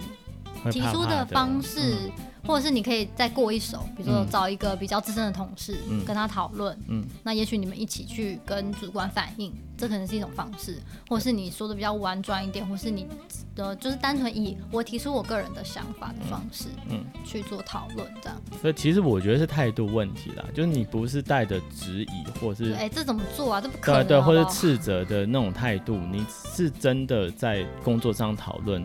提出的方式。或者是你可以再过一手，比如说找一个比较资深的同事，嗯、跟他讨论，嗯，那也许你们一起去跟主管反映，这可能是一种方式，或者是你说的比较婉转一点，或是你的就是单纯以我提出我个人的想法的方式，嗯，去做讨论这样。所以其实我觉得是态度问题啦，就是你不是带着质疑，或是哎、欸、这怎么做啊？这不可能，对对，或者斥责的那种态度，你是真的在工作上讨论。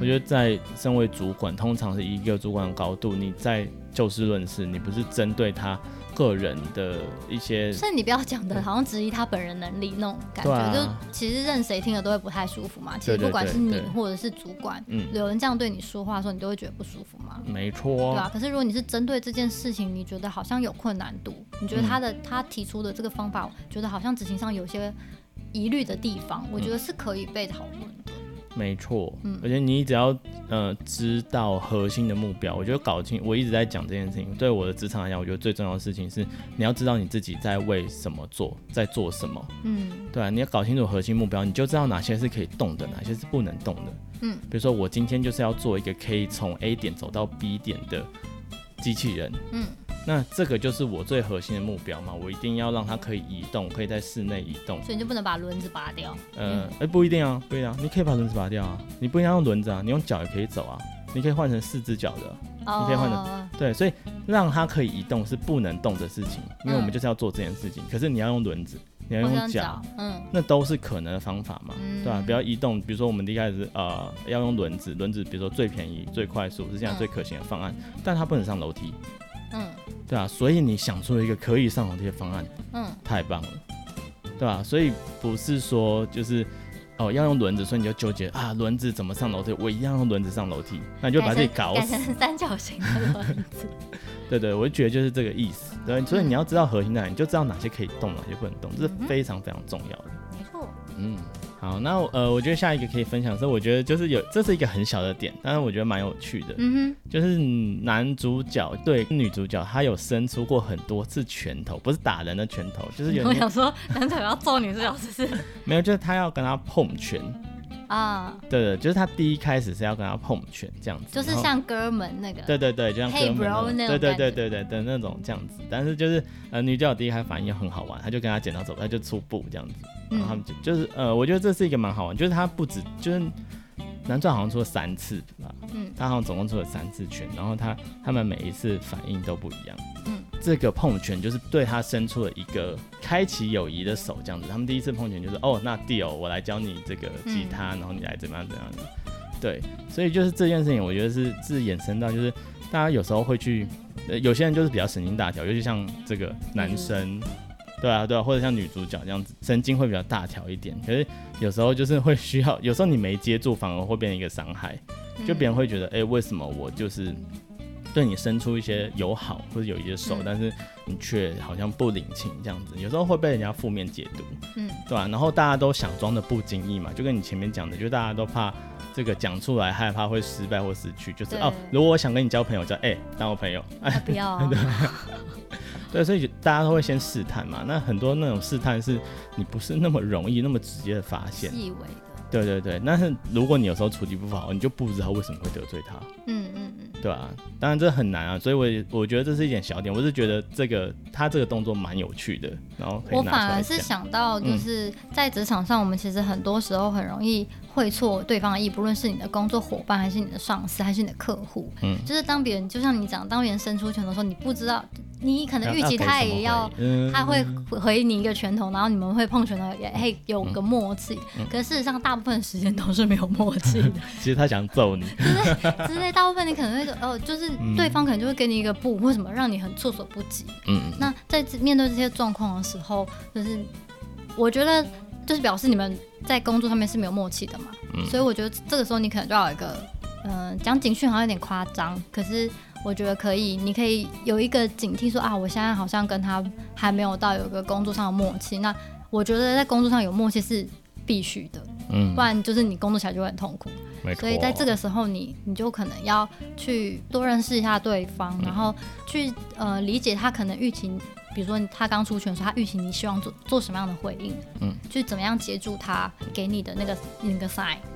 我觉得在身为主管，通常是一个主管的高度，你在就事论事，你不是针对他个人的一些。所以你不要讲的好像质疑他本人能力那种感觉，啊、就其实任谁听了都会不太舒服嘛。其实不管是你或者是主管，嗯，有人这样对你说话的时候，你都会觉得不舒服嘛。没错，对啊。可是如果你是针对这件事情，你觉得好像有困难度，你觉得他的、嗯、他提出的这个方法，觉得好像执行上有些疑虑的地方，我觉得是可以被讨论的。没错，嗯，而且你只要呃知道核心的目标，我觉得搞清，我一直在讲这件事情。对我的职场来讲，我觉得最重要的事情是你要知道你自己在为什么做，在做什么，嗯，对啊，你要搞清楚核心目标，你就知道哪些是可以动的，哪些是不能动的，嗯，比如说我今天就是要做一个可以从 A 点走到 B 点的机器人，嗯。那这个就是我最核心的目标嘛，我一定要让它可以移动，可以在室内移动。所以你就不能把轮子拔掉？呃，哎、欸，不一定啊，不一定啊，你可以把轮子拔掉啊，你不一定要用轮子啊，你用脚也可以走啊，你可以换成四只脚的，哦、你可以换成对，所以让它可以移动是不能动的事情，因为我们就是要做这件事情。嗯、可是你要用轮子，你要用脚，嗯，那都是可能的方法嘛，嗯、对吧、啊？不要移动，比如说我们一开始呃要用轮子，轮子比如说最便宜、最快速是现在最可行的方案，嗯、但它不能上楼梯。嗯，对啊，所以你想出了一个可以上楼梯的方案，嗯，太棒了，对吧？所以不是说就是，哦要用轮子，所以你就纠结啊，轮子怎么上楼梯？我一样用轮子上楼梯，那你就把自己搞成三角形的轮子。对对，我就觉得就是这个意思。对，所以你要知道核心在哪，你就知道哪些可以动，哪些不能动，这是非常非常重要的。没错。嗯。好，那呃，我觉得下一个可以分享的是，我觉得就是有，这是一个很小的点，但是我觉得蛮有趣的。嗯哼，就是男主角对女主角，他有伸出过很多次拳头，不是打人的拳头，就是有。我想说，男主角要揍女主角，是不是？没有，就是他要跟他碰拳。啊，对对，就是他第一开始是要跟他碰拳这样子，就是像哥们那个，对对对，就像哥们那种，对对对对对的那种这样子。但是就是呃，女主角第一开始反应很好玩，他就跟他剪刀手，他就出布这样子，然后他们就就是呃，我觉得这是一个蛮好玩，就是他不止就是男主好像出了三次吧，嗯，他好像总共出了三次拳，然后他他们每一次反应都不一样，嗯。这个碰拳就是对他伸出了一个开启友谊的手，这样子。他们第一次碰拳就是哦，那 deal，我来教你这个吉他，然后你来怎么样怎样。对，所以就是这件事情，我觉得是是衍生到就是大家有时候会去，呃，有些人就是比较神经大条，尤其像这个男生，对啊对啊，或者像女主角这样子，神经会比较大条一点。可是有时候就是会需要，有时候你没接住，反而会变成一个伤害，就别人会觉得，哎，为什么我就是。对你伸出一些友好或者有一些手，嗯、但是你却好像不领情这样子，有时候会被人家负面解读，嗯，对吧、啊？然后大家都想装的不经意嘛，就跟你前面讲的，就大家都怕这个讲出来害怕会失败或失去，就是哦，如果我想跟你交朋友，叫哎、欸、当我朋友，哎、啊、不要、啊，对，对，所以大家都会先试探嘛。那很多那种试探是你不是那么容易那么直接的发现，细微的，对对对。但是如果你有时候处理不好，你就不知道为什么会得罪他，嗯嗯嗯。对啊，当然这很难啊，所以我也我觉得这是一点小点，我是觉得这个他这个动作蛮有趣的，然后。我反而是想到，就是在职场上，我们其实很多时候很容易会错对方的意，不论是你的工作伙伴，还是你的上司，还是你的客户，嗯，就是当别人就像你讲，当别人伸出拳头的时候，你不知道。你可能预期他也要，他会回你一个拳头，然后你们会碰拳头，也嘿有个默契。可是事实上，大部分时间都是没有默契的。其实他想揍你，之类之类。大部分你可能会说，哦，就是对方可能就会给你一个不，为什么让你很措手不及？嗯。那在面对这些状况的时候，就是我觉得就是表示你们在工作上面是没有默契的嘛。嗯。所以我觉得这个时候你可能就要有一个，嗯，讲警讯好像有点夸张，可是。我觉得可以，你可以有一个警惕说，说啊，我现在好像跟他还没有到有一个工作上的默契。那我觉得在工作上有默契是必须的，嗯，不然就是你工作起来就会很痛苦。所以在这个时候你，你你就可能要去多认识一下对方，嗯、然后去呃理解他可能预期，比如说他刚出拳的时候，他预期你希望做做什么样的回应，嗯，去怎么样接住他给你的那个那个 sign，嗯，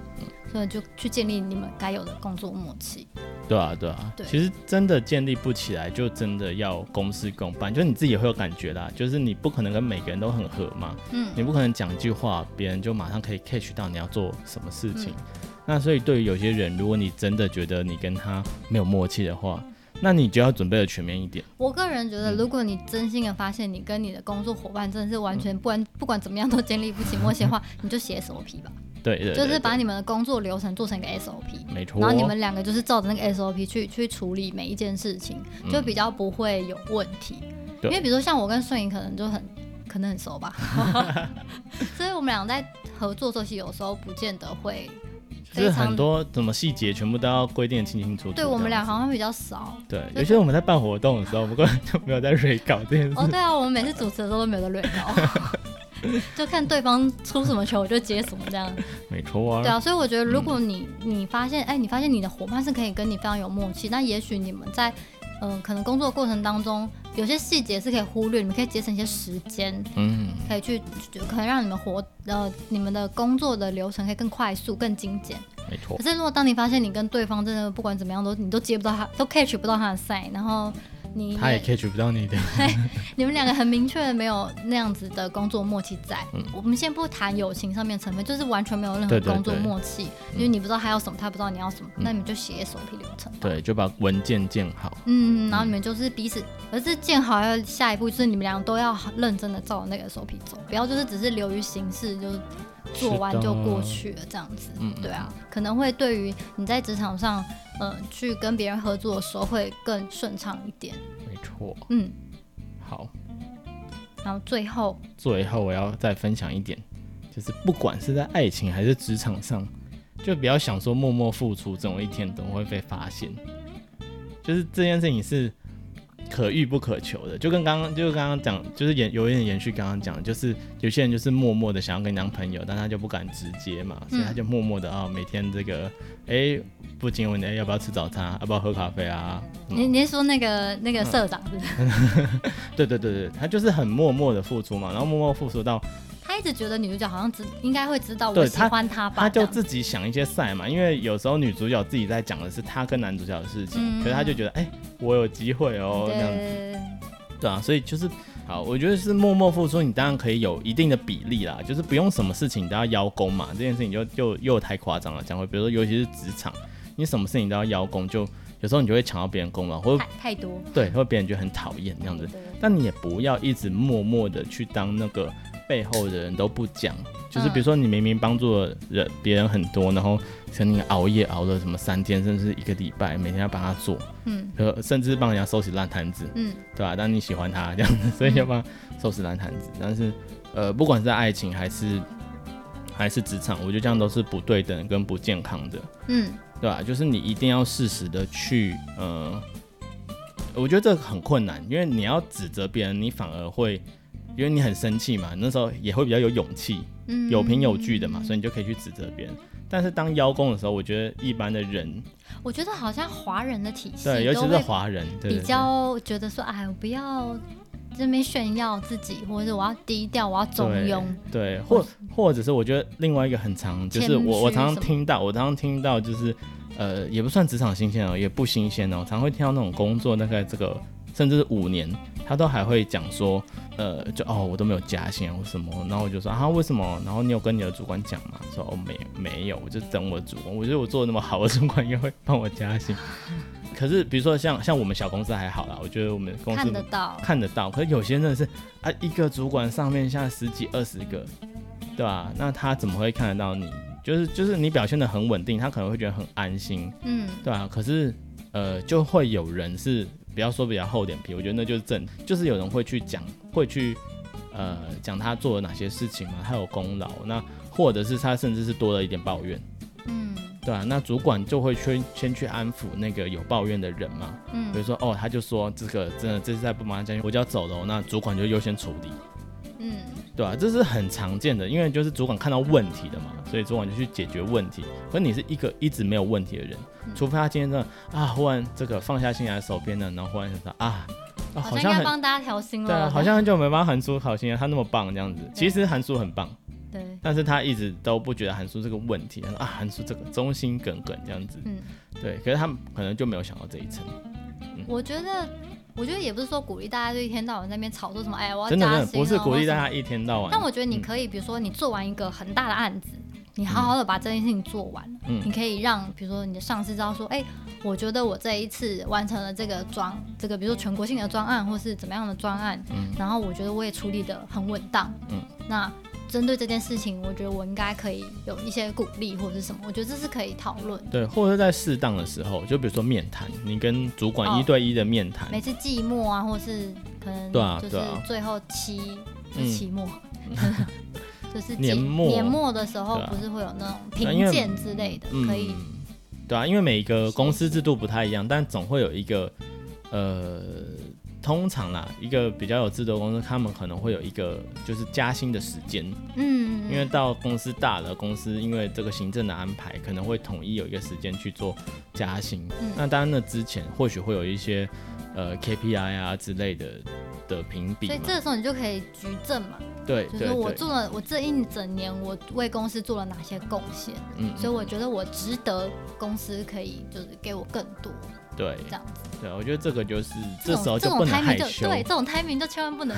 所以就去建立你们该有的工作默契。对啊，对啊，对，其实真的建立不起来，就真的要公事公办，就是你自己也会有感觉啦，就是你不可能跟每个人都很合嘛，嗯，你不可能讲一句话，别人就马上可以 catch 到你要做什么事情，嗯、那所以对于有些人，如果你真的觉得你跟他没有默契的话，那你就要准备的全面一点。我个人觉得，如果你真心的发现你跟你的工作伙伴真的是完全不管不管怎么样都建立不起默契的话，你就写 SOP 吧。对，对，对，就是把你们的工作流程做成一个 SOP，没错。然后你们两个就是照着那个 SOP 去去处理每一件事情，就比较不会有问题。嗯、因为比如说像我跟顺颖可能就很可能很熟吧，所以我们俩在合作的时候，其实有时候不见得会，就是很多什么细节全部都要规定的清清楚楚。对我们俩好像比较少。对，尤其是我们在办活动的时候，我们根本就没有在瑞稿这件事。哦，对啊，我们每次主持的时候都没有在瑞稿。就看对方出什么球，我就接什么这样。没错啊。对啊，所以我觉得，如果你你发现，哎、欸，你发现你的伙伴是可以跟你非常有默契，那也许你们在，嗯、呃，可能工作过程当中，有些细节是可以忽略，你们可以节省一些时间，嗯，可以去，可能让你们活，呃，你们的工作的流程可以更快速、更精简。没错。可是如果当你发现你跟对方真的不管怎么样都你都接不到他，都 catch 不到他的 sign，然后。你他也 catch 不到你的，对，你们两个很明确的没有那样子的工作默契在。嗯，我们先不谈友情上面成分，就是完全没有任何工作默契，因为你不知道他要什么，他不知道你要什么，嗯、那你们就写 SOP 流程。对，就把文件建好。嗯，然后你们就是彼此，而是建好要下一步，就是你们俩都要认真的照那个 SOP 走，不要就是只是流于形式，就是。做完就过去了，这样子，嗯，对啊，可能会对于你在职场上，呃，去跟别人合作的时候会更顺畅一点。没错，嗯，好。然后最后，最后我要再分享一点，就是不管是在爱情还是职场上，就不要想说默默付出，总有一天都会被发现。就是这件事情是可遇不可求的，就跟刚刚就刚刚讲，就是延有一点延续刚刚讲，就是有些人就是默默的想要跟你当朋友，但他就不敢直接嘛，所以他就默默的啊、哦，每天这个哎、欸，不经问你要不要吃早餐，要不要喝咖啡啊？你你是说那个那个社长是不是？对对对对，他就是很默默的付出嘛，然后默默付出到。他一直觉得女主角好像知应该会知道我喜欢他吧，他就自己想一些赛嘛，因为有时候女主角自己在讲的是他跟男主角的事情，嗯、可是他就觉得哎、欸，我有机会哦这样子，对。啊，所以就是好，我觉得是默默付出，你当然可以有一定的比例啦，就是不用什么事情都要邀功嘛，这件事情就就又太夸张了，讲回比如说尤其是职场，你什么事情都要邀功，就有时候你就会抢到别人功劳，或者太多，对，会别人觉得很讨厌这样子，但你也不要一直默默的去当那个。背后的人都不讲，就是比如说你明明帮助了人别人很多，然后曾经熬夜熬了什么三天，甚至一个礼拜，每天要帮他做，嗯，甚至帮人家收拾烂摊子，嗯，对吧？但你喜欢他这样子，所以要帮收拾烂摊子。但是，呃，不管是爱情还是还是职场，我觉得这样都是不对等跟不健康的，嗯，对吧？就是你一定要适时的去，呃，我觉得这个很困难，因为你要指责别人，你反而会。因为你很生气嘛，那时候也会比较有勇气，嗯，有凭有据的嘛，所以你就可以去指责别人。但是当邀功的时候，我觉得一般的人，我觉得好像华人的体系，对，尤其是华人，比较觉得说，哎，我不要这边炫耀自己，或者我要低调，我要中庸，对，或或者是我觉得另外一个很常，就是我我常常听到，我常常听到就是，呃，也不算职场新鲜哦，也不新鲜哦，常会听到那种工作大概这个。甚至是五年，他都还会讲说，呃，就哦，我都没有加薪啊，或什么，然后我就说啊，为什么？然后你有跟你的主管讲吗？说哦，没没有，我就等我的主管，我觉得我做的那么好，我主管应该会帮我加薪。可是比如说像像我们小公司还好啦，我觉得我们公司看得到，看得到。可是有些人真的是啊，一个主管上面下十几二十个，对吧？那他怎么会看得到你？就是就是你表现的很稳定，他可能会觉得很安心，嗯，对吧？可是呃，就会有人是。不要说比较厚脸皮，我觉得那就是正，就是有人会去讲，会去呃讲他做了哪些事情嘛，他有功劳，那或者是他甚至是多了一点抱怨，嗯，对啊，那主管就会先先去安抚那个有抱怨的人嘛，嗯，比如说哦，他就说这个真的这次再不马上讲，我就要走了，那主管就优先处理。嗯，对吧、啊？这是很常见的，因为就是主管看到问题的嘛，所以主管就去解决问题。可是你是一个一直没有问题的人，嗯、除非他今天真的啊，忽然这个放下心来手边的，然后忽然想说啊，啊好像帮大家调心了，对啊，好像很久没帮韩叔调心了，他那么棒这样子。其实韩叔很棒，对，但是他一直都不觉得韩叔这个问题，他说啊，韩叔这个忠心耿耿这样子，嗯，对。可是他可能就没有想到这一层。嗯、我觉得。我觉得也不是说鼓励大家就一天到晚在那边吵说什么，哎，我要加薪。真的，不是鼓励大家一天到晚。但我觉得你可以，比如说你做完一个很大的案子，你好好的把这件事情做完，嗯，你可以让比如说你的上司知道说，哎，我觉得我这一次完成了这个专，这个比如说全国性的专案，或是怎么样的专案，嗯，然后我觉得我也处理得很稳当，嗯，那。针对这件事情，我觉得我应该可以有一些鼓励或者是什么，我觉得这是可以讨论。对，或者是在适当的时候，就比如说面谈，你跟主管一对一的面谈。哦，每次季末啊，或是可能对啊，就是最后期，就期末，就是年末年末的时候，不是会有那种评鉴之类的，可以。对啊，因为每一个公司制度不太一样，但总会有一个呃。通常啦，一个比较有制度的公司，他们可能会有一个就是加薪的时间，嗯，因为到公司大了，公司因为这个行政的安排，可能会统一有一个时间去做加薪。嗯，那当然，那之前或许会有一些呃 KPI 啊之类的的评比，所以这个时候你就可以举证嘛，对，就是我做了我这一整年我为公司做了哪些贡献，嗯，所以我觉得我值得公司可以就是给我更多。对，这样子。对，我觉得这个就是这，这时候就不能害羞。对，这种 timing 就千万不能。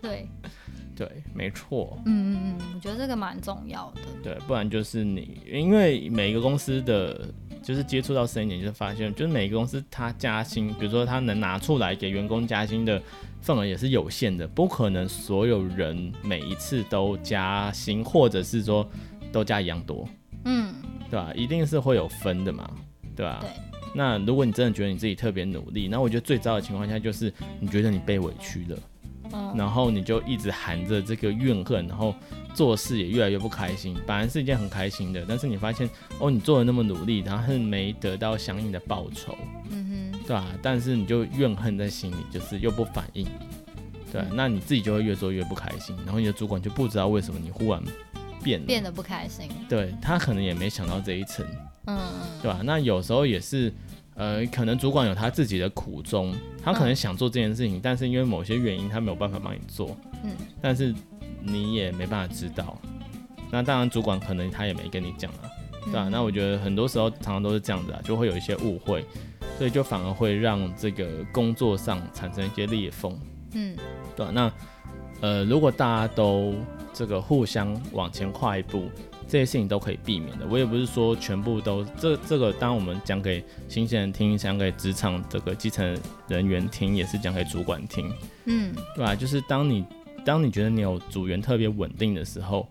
对，对，没错。嗯嗯嗯，我觉得这个蛮重要的。对，不然就是你，因为每一个公司的，就是接触到深一点，就发现，就是每个公司它加薪，比如说它能拿出来给员工加薪的份额也是有限的，不可能所有人每一次都加薪，或者是说都加一样多。嗯，对吧？一定是会有分的嘛，对吧？对。那如果你真的觉得你自己特别努力，那我觉得最糟的情况下就是你觉得你被委屈了，嗯，然后你就一直含着这个怨恨，然后做事也越来越不开心。本来是一件很开心的，但是你发现哦，你做的那么努力，然后是没得到相应的报酬，嗯哼，对吧？但是你就怨恨在心里，就是又不反应，对，嗯，那你自己就会越做越不开心，然后你的主管就不知道为什么你忽然变了变得不开心，对，他可能也没想到这一层，嗯，对吧？那有时候也是。呃，可能主管有他自己的苦衷，他可能想做这件事情，嗯、但是因为某些原因，他没有办法帮你做。嗯，但是你也没办法知道。那当然，主管可能他也没跟你讲啊，对吧、啊？嗯、那我觉得很多时候常常都是这样子啊，就会有一些误会，所以就反而会让这个工作上产生一些裂缝。嗯，对吧、啊？那呃，如果大家都这个互相往前跨一步。这些事情都可以避免的。我也不是说全部都这这个，当我们讲给新鲜人听，讲给职场这个基层人员听，也是讲给主管听，嗯，对吧？就是当你当你觉得你有组员特别稳定的时候，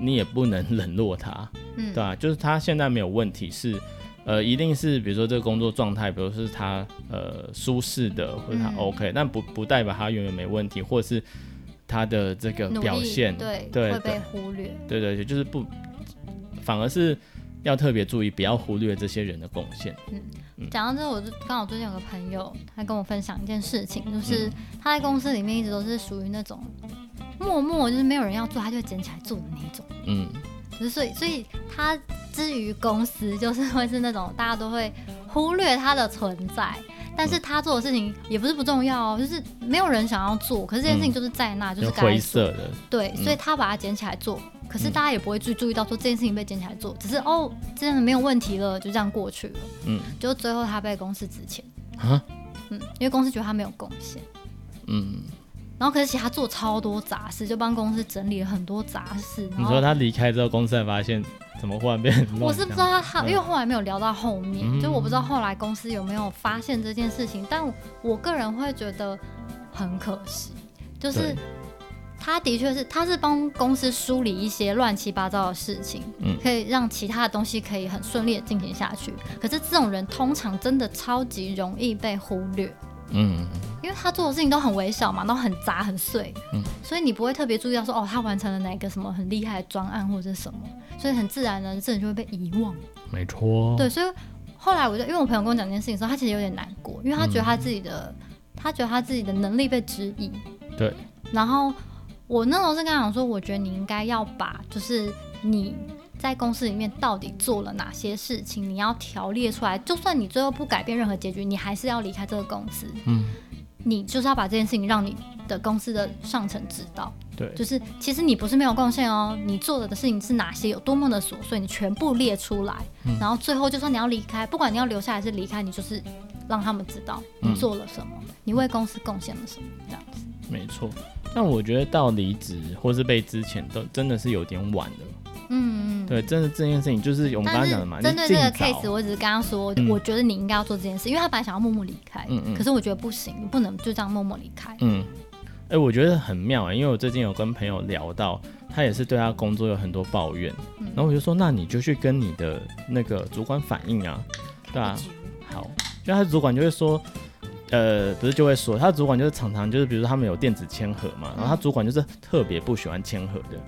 你也不能冷落他，嗯，对吧？就是他现在没有问题是，呃，一定是比如说这个工作状态，比如是他呃舒适的，或者他 OK，、嗯、但不不代表他永远没问题，或者是他的这个表现对对会被忽略，对对对，就是不。反而是要特别注意，不要忽略这些人的贡献。嗯，讲到这，我就刚好最近有个朋友，他跟我分享一件事情，就是他在公司里面一直都是属于那种默默，就是没有人要做，他就会捡起来做的那种。嗯，就是所以，所以他至于公司，就是会是那种大家都会忽略他的存在，但是他做的事情也不是不重要哦，就是没有人想要做，可是这件事情就是在那，就是灰色的。对，所以他把它捡起来做。可是大家也不会去注意到说这件事情被捡起来做，只是哦，真的没有问题了，就这样过去了。嗯，就最后他被公司资遣。啊？嗯，因为公司觉得他没有贡献。嗯。然后可是其实他做超多杂事，就帮公司整理了很多杂事。你说他离开之后，公司才发现怎么忽然变？我是不知道他他，因为后来没有聊到后面，嗯、就我不知道后来公司有没有发现这件事情。但我个人会觉得很可惜，就是。他的确是，他是帮公司梳理一些乱七八糟的事情，嗯，可以让其他的东西可以很顺利的进行下去。可是这种人通常真的超级容易被忽略，嗯，因为他做的事情都很微小嘛，都很杂很碎，嗯，所以你不会特别注意到说，哦，他完成了哪个什么很厉害的专案或者是什么，所以很自然的这人就会被遗忘。没错，对，所以后来我就因为我朋友跟我讲这件事情的时候，他其实有点难过，因为他觉得他自己的，嗯、他觉得他自己的能力被质疑，对，然后。我那时候是跟他讲说，我觉得你应该要把，就是你在公司里面到底做了哪些事情，你要条列出来。就算你最后不改变任何结局，你还是要离开这个公司。嗯，你就是要把这件事情让你的公司的上层知道。对，就是其实你不是没有贡献哦，你做的的事情是哪些，有多么的琐碎，你全部列出来。嗯，然后最后就算你要离开，不管你要留下来还是离开，你就是让他们知道你做了什么，嗯，你为公司贡献了什么，这样子。没错。但我觉得到离职或是被之前都真的是有点晚了。嗯，对，真的这件事情就是我们刚刚讲的嘛。针对这个 case，我只是刚刚说，嗯、我觉得你应该要做这件事，因为他本来想要默默离开。嗯嗯。可是我觉得不行，你不能就这样默默离开。嗯。哎、欸，我觉得很妙啊、欸，因为我最近有跟朋友聊到，他也是对他工作有很多抱怨，嗯、然后我就说，那你就去跟你的那个主管反映啊，对啊。好，因为他的主管就会说。呃，不是就会说，他的主管就是常常就是，比如说他们有电子签合嘛，然后他主管就是特别不喜欢签合的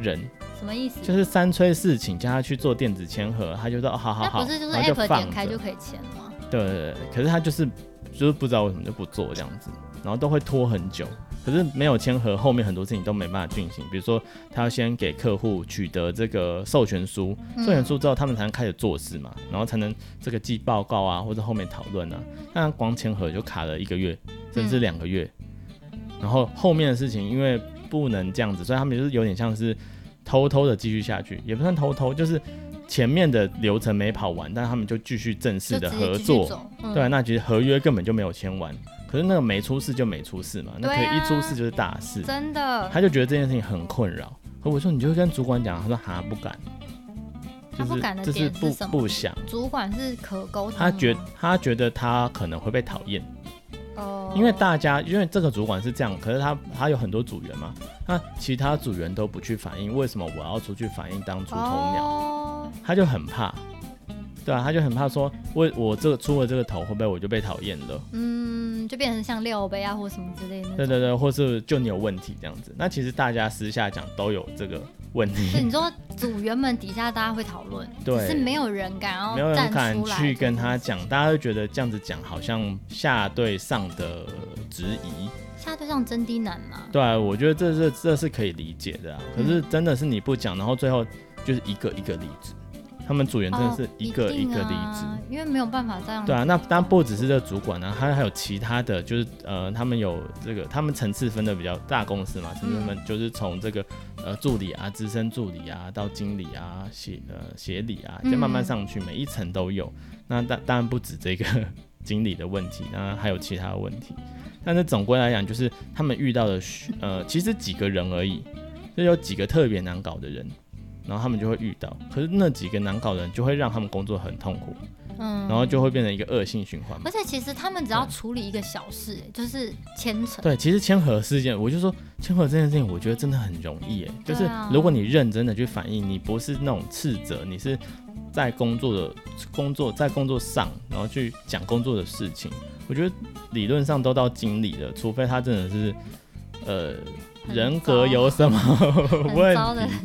人。什么意思？就是三催四请叫他去做电子签核，他就说哦，好好好，那不是就是 app 点开就可以签吗？对对对，可是他就是就是不知道为什么就不做这样子，然后都会拖很久。可是没有签合，后面很多事情都没办法进行。比如说，他要先给客户取得这个授权书，授权书之后，他们才能开始做事嘛，然后才能这个寄报告啊，或者后面讨论啊。那光签合就卡了一个月，甚至两个月。然后后面的事情，因为不能这样子，所以他们就是有点像是偷偷的继续下去，也不算偷偷，就是前面的流程没跑完，但他们就继续正式的合作。对，那其实合约根本就没有签完。可是那个没出事就没出事嘛，那可以一出事就是大事，真的。他就觉得这件事情很困扰，和我说你就跟主管讲，他说哈不敢，他不敢？就是不不想。主管是可沟通，他觉他觉得他可能会被讨厌，哦，因为大家因为这个主管是这样，可是他他有很多组员嘛，那其他组员都不去反映，为什么我要出去反映当出头鸟？他就很怕。对啊，他就很怕说，我我这个出了这个头，会不会我就被讨厌了？嗯，嗯，就变成像六杯啊或什么之类的。对对对，或是就你有问题这样子。那其实大家私下讲都有这个问题。是你说组员们底下大家会讨论，对，是没有人敢，然后没有人敢去跟他讲，大家都觉得这样子讲好像下对上的质疑。下对上真的难吗？对啊，我觉得这这这是可以理解的啊。可是真的是你不讲，然后最后就是一个一个离职。他们组员真的是一个一个离职，哦，因为没有办法这样。对啊，那当然不只是这个主管啊，他还有其他的就是呃，他们有这个，他们层次分的比较大公司嘛，层次分就是从这个呃助理啊、资深助理啊到经理啊、协呃协理啊，再慢慢上去，每一层都有。那当当然不止这个 经理的问题，那还有其他的问题。但是总归来讲，就是他们遇到的呃，其实几个人而已，就有几个特别难搞的人。然后他们就会遇到，可是那几个难搞的人就会让他们工作很痛苦，嗯，然后就会变成一个恶性循环。而且其实他们只要处理一个小事，就是签呈。对，其实签核事件，我就说签核这件事情，我觉得真的很容易，哎，就是如果你认真的去反映，你不是那种斥责，你是在工作的工作在工作上，然后去讲工作的事情，我觉得理论上都到经理了，除非他真的是，呃。人格有什么 问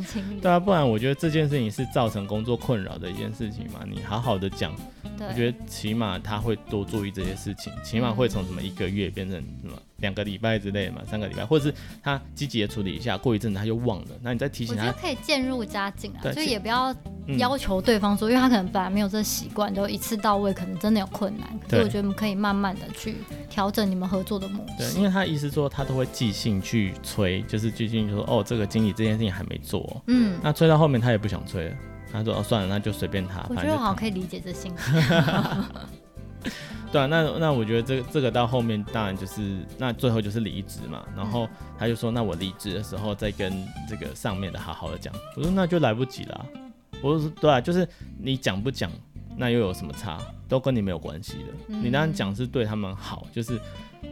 题？对啊，不然我觉得这件事情是造成工作困扰的一件事情嘛。你好好的讲，我觉得起码他会多注意这些事情，起码会从什么一个月变成什么。两个礼拜之类的嘛，三个礼拜，或者是他积极的处理一下，过一阵子他就忘了，那你再提醒他，我觉得可以渐入佳境啊，就也不要要求对方说，嗯、因为他可能本来没有这个习惯，就一次到位，可能真的有困难。所以我觉得我们可以慢慢的去调整你们合作的模式。对，因为他意思说他都会寄信去催，就是最近就说哦，这个经理这件事情还没做，哦，嗯，那催到后面他也不想催了，他说哦算了，那就随便他。我觉得我好像可以理解这心 对啊，那那我觉得这个这个到后面当然就是那最后就是离职嘛，然后他就说那我离职的时候再跟这个上面的好好的讲，我说那就来不及了，我说对啊，就是你讲不讲那又有什么差，都跟你没有关系的，嗯、你当然讲是对他们好，就是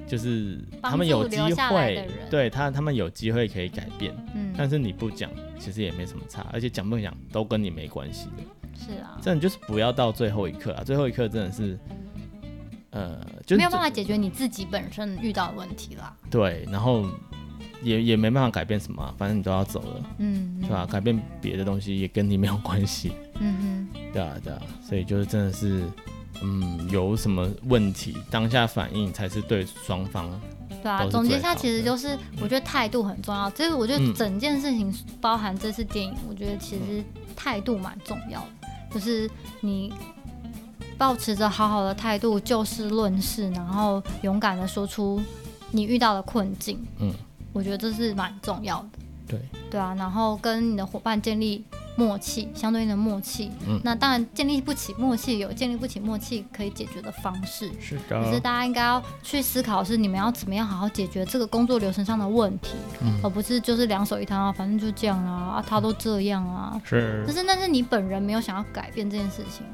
就是他们有机会，对他他们有机会可以改变，嗯，但是你不讲其实也没什么差，而且讲不讲都跟你没关系的，是啊，真的就是不要到最后一刻啊，最后一刻真的是。呃，就没有办法解决你自己本身遇到的问题啦。对，然后也也没办法改变什么，反正你都要走了，嗯，是吧？改变别的东西也跟你没有关系，嗯哼，对啊对啊，所以就是真的是，嗯，有什么问题当下反应才是对双方。对啊，总结一下，其实就是我觉得态度很重要。这个我觉得整件事情包含这次电影，我觉得其实态度蛮重要的，就是你。保持着好好的态度，就事论事，然后勇敢的说出你遇到的困境。嗯，我觉得这是蛮重要的。对，对啊，然后跟你的伙伴建立默契，相对应的默契。嗯，那当然建立不起默契，有建立不起默契可以解决的方式。是的。可是大家应该要去思考，是你们要怎么样好好解决这个工作流程上的问题，嗯，而不是就是两手一摊啊，反正就这样啊，啊，他都这样啊。是。可是那是你本人没有想要改变这件事情。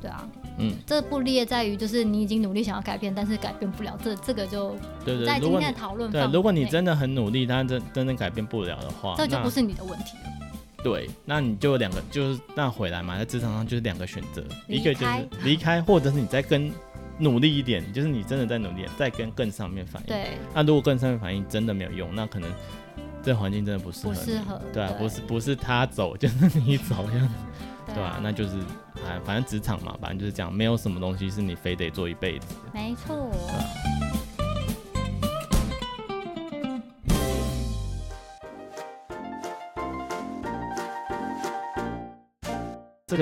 对啊。嗯，这不列在于就是你已经努力想要改变，但是改变不了，这这个就对对，在今天的讨论对，如果你真的很努力，但真真的改变不了的话，这就不是你的问题了。对，那你就两个，就是那回来嘛，在职场上就是两个选择，一个就是离开，或者是你再跟努力一点，就是你真的在努力，再跟更上面反应。对，那如果更上面反应真的没有用，那可能这环境真的不适合，不适合。对啊，不是不是他走，就是你走这样子。对啊，那就是，哎，反正职场嘛，反正就是这样，没有什么东西是你非得做一辈子。没错。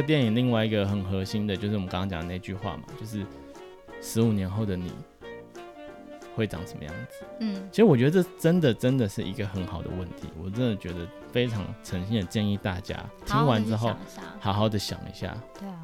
个电影另外一个很核心的就是我们刚刚讲的那句话嘛，就是十五年后的你。会长什么样子？嗯，其实我觉得这真的真的是一个很好的问题，我真的觉得非常诚心的建议大家听完之后好好的想一下。对啊，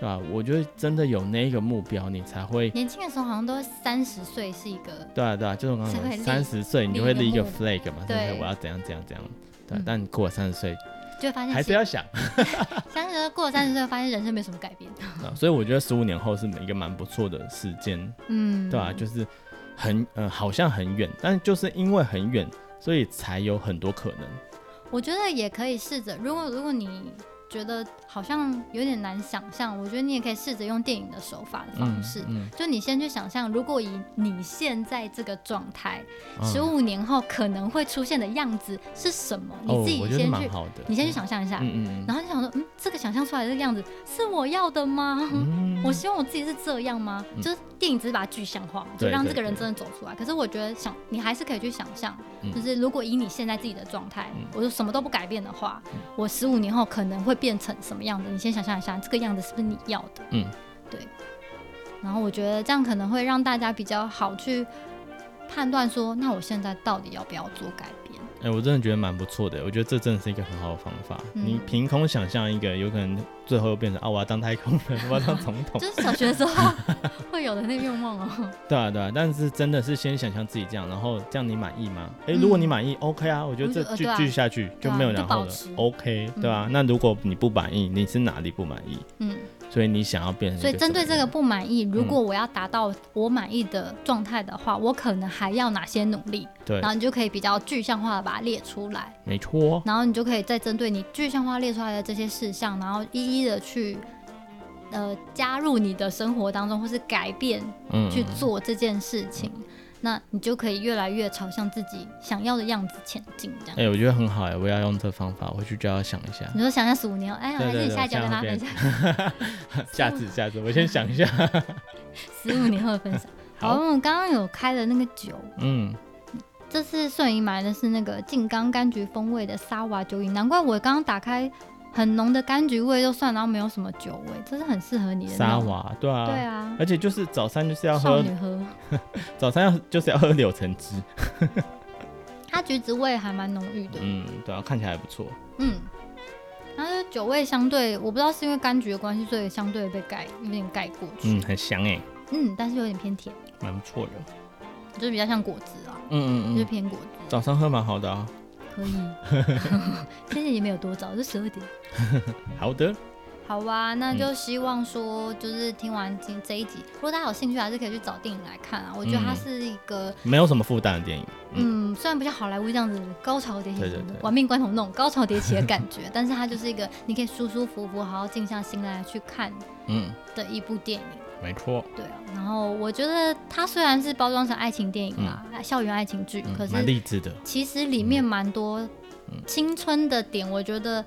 对吧？我觉得真的有那个目标，你才会年轻的时候好像都三十岁是一个对啊对啊，就是我刚刚说三十岁你就会立一个 flag 嘛，对，我要怎样怎样怎样。对，但你过了三十岁就发现还是要想，三十岁过了三十岁发现人生没什么改变。所以我觉得十五年后是一个蛮不错的时间，嗯，对吧？就是。很呃，好像很远，但就是因为很远，所以才有很多可能。我觉得也可以试着，如果如果你觉得好像有点难想象，我觉得你也可以试着用电影的手法的方式，嗯嗯、就你先去想象，如果以你现在这个状态，十五、嗯、年后可能会出现的样子是什么？哦、你自己先去，你先去想象一下，然后就想说，嗯，这个想象出来的这个样子是我要的吗？嗯、我希望我自己是这样吗？嗯、就是电影只是把它具象化，就让这个人真的走出来。可是我觉得想，你还是可以去想象，就是如果以你现在自己的状态，嗯、我就什么都不改变的话，嗯、我十五年后可能会变成什么样子？你先想象一下，这个样子是不是你要的？嗯，对。然后我觉得这样可能会让大家比较好去判断说，那我现在到底要不要做改变？哎、欸，我真的觉得蛮不错的。我觉得这真的是一个很好的方法。嗯、你凭空想象一个，有可能最后又变成啊，我要当太空人，我要当总统，就是小学的时候 会有的那个愿望哦。对啊，对啊。但是真的是先想象自己这样，然后这样你满意吗？哎、欸，如果你满意、嗯、OK 啊，我觉得这继继续下去就没有然后了。OK，对啊。那如果你不满意，你是哪里不满意？嗯。所以你想要变成，所以针对这个不满意，如果我要达到我满意的状态的话，嗯、我可能还要哪些努力？对，然后你就可以比较具象化的把它列出来。没错。然后你就可以再针对你具象化列出来的这些事项，然后一一的去呃加入你的生活当中，或是改变，嗯，去做这件事情。嗯那你就可以越来越朝向自己想要的样子前进，这样。哎、欸，我觉得很好哎，我要用这方法，回去就要想一下。你说想一下十五年后，哎，还是你下一集跟他分享。下次，下次，我先想一下。十五年后的分享。好，我们刚刚有开的那个酒，嗯，这次顺仪买的是那个静冈柑橘风味的沙瓦酒饮，难怪我刚刚打开。很浓的柑橘味就算，然后没有什么酒味，这是很适合你的沙瓦，对啊，对啊，而且就是早餐就是要喝，少女喝，早餐要就是要喝柳橙汁，它橘子味还蛮浓郁的，嗯，对啊，看起来还不错，嗯，然后酒味相对，我不知道是因为柑橘的关系，所以相对被盖有点盖过去，嗯，很香哎，嗯，但是有点偏甜，蛮不错的，就是比较像果汁啊，嗯嗯嗯，就是偏果汁，早上喝蛮好的啊。可以，现在也没有多早，就十二点。好的，好吧，那就希望说，就是听完今这一集，如果大家有兴趣，还是可以去找电影来看啊。我觉得它是一个没有什么负担的电影。嗯，虽然不像好莱坞这样子高潮迭起，对对对，玩命关头那种高潮迭起的感觉，但是它就是一个你可以舒舒服服、好好静下心来去看，嗯，的一部电影。没错，对啊，然后我觉得它虽然是包装成爱情电影啦，嗯、校园爱情剧，嗯、可是蛮励志的。其实里面蛮多青春的点，我觉得，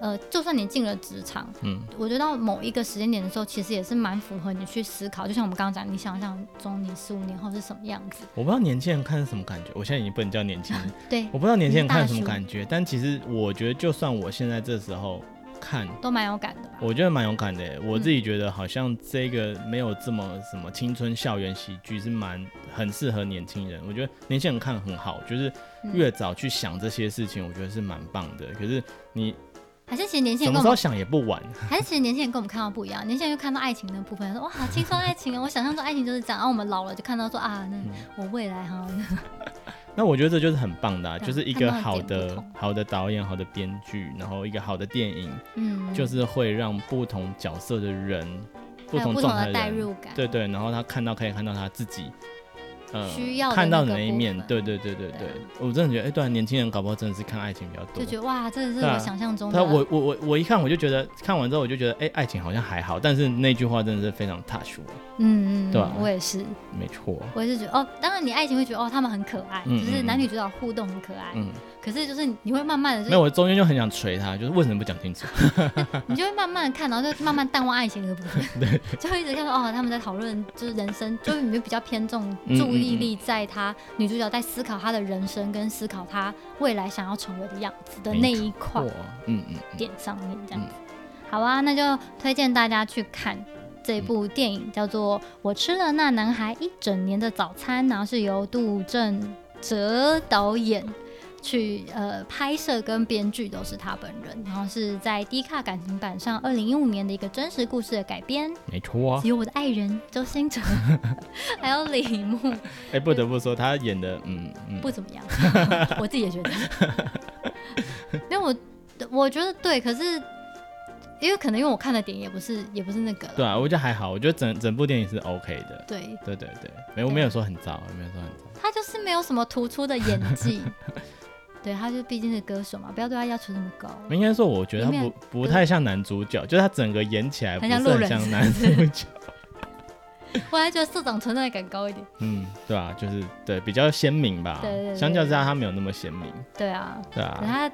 呃，就算你进了职场，嗯，我觉得到某一个时间点的时候，其实也是蛮符合你去思考。就像我们刚刚讲，你想象中你十五年后是什么样子？我不知道年轻人看是什么感觉，我现在已经不能叫年轻人，对，我不知道年轻人看什么感觉，但其实我觉得，就算我现在这时候。看都蛮有感的吧？我觉得蛮有感的。我自己觉得好像这个没有这么什么青春校园喜剧是蛮很适合年轻人。我觉得年轻人看很好，就是越早去想这些事情，我觉得是蛮棒的。可是你还是其实年轻人什么时候想也不晚。还是其实年轻人跟我们看到不一样，年轻人就看到爱情那部分，说哇，青春爱情啊！我想象中爱情就是这样。然后我们老了就看到说啊，那我未来哈。那我觉得这就是很棒的，啊，就是一个好的好的导演、好的编剧，然后一个好的电影，嗯，就是会让不同角色的人、不同状态的代入感，对对，然后他看到可以看到他自己。需要看到的那一面，对对对对对，我真的觉得，哎，对，年轻人搞不好真的是看爱情比较多，就觉得哇，这是我想象中的。他我我我我一看我就觉得，看完之后我就觉得，哎，爱情好像还好，但是那句话真的是非常 touch 我。嗯嗯，对吧？我也是，没错，我也是觉得，哦，当然你爱情会觉得，哦，他们很可爱，就是男女主角互动很可爱，嗯。可是就是你会慢慢的，没有，我中间就很想锤他，就是为什么不讲清楚？你就会慢慢的看，然后就慢慢淡忘爱情的部分，对，就会一直看到哦，他们在讨论就是人生，就是你就比较偏重注意力在他女主角在思考她的人生跟思考她未来想要成为的样子的那一块，嗯嗯，点上面这样子。好啊，那就推荐大家去看这部电影，叫做《我吃了那男孩一整年的早餐》，然后是由杜振哲导演。去呃拍摄跟编剧都是他本人，然后是在 D 卡感情版上二零一五年的一个真实故事的改编，没错啊，有我的爱人周星哲，还有李牧，哎、欸，不得不说他演的嗯嗯。不怎么样，我自己也觉得，因为我我觉得对，可是因为可能因为我看的点也不是也不是那个，对啊，我觉得还好，我觉得整整部电影是 OK 的，对。对对对，没我没有说很糟，没有说很糟，他就是没有什么突出的演技。对，他就毕竟是歌手嘛，不要对他要求那么高。应该说，我觉得他不不太像男主角，就是他整个演起来不是很像男主角。我还觉得社长存在感高一点。嗯，对啊，就是对比较鲜明吧。对对，对，对。相较之下，他没有那么鲜明。对啊。对啊。他，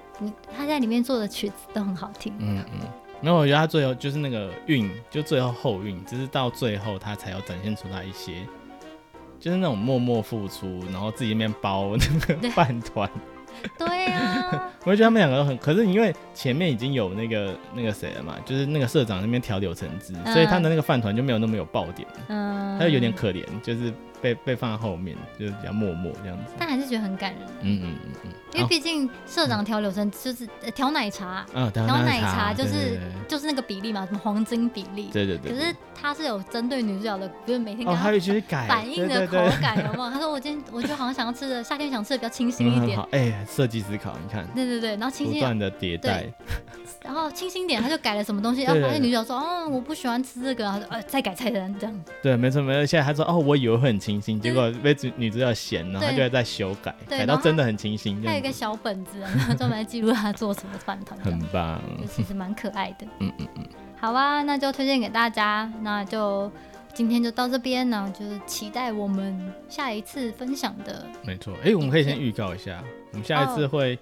他在里面做的曲子都很好听。嗯嗯。没有，我觉得他最后就是那个韵，就最后后韵，就是到最后他才要展现出来一些，就是那种默默付出，然后自己面包那个饭团。对啊，我觉得他们两个都很，可是因为前面已经有那个那个谁了嘛，就是那个社长那边调柳橙汁，嗯、所以他的那个饭团就没有那么有爆点，嗯，他就有点可怜，就是。被被放在后面，就是比较默默这样子，但还是觉得很感人。嗯嗯嗯嗯，因为毕竟社长调柳橙就是调奶茶，嗯，调奶茶就是就是那个比例嘛，什么黄金比例。对对对。可是他是有针对女主角的，就是每天跟他反应的口感 有没有？他说我今天我就好像想要吃的夏天想吃的比较清新一点。哎，设计思考，你看。对对对，然后清新。不断的迭代。然后清新点，他就改了什么东西，然后发现女主角说，哦，我不喜欢吃这个，他说呃再改菜单这样。对，没错没错。现在他说哦，我以为会很清。清新，结果被女主角嫌，然后他就会再修改，改到真的很清新。还有一个小本子，然后专门记录他做什么饭团，很棒，其实蛮可爱的。嗯嗯嗯，好啊，那就推荐给大家，那就今天就到这边，呢就是期待我们下一次分享的。没错，哎，我们可以先预告一下，我们下一次会。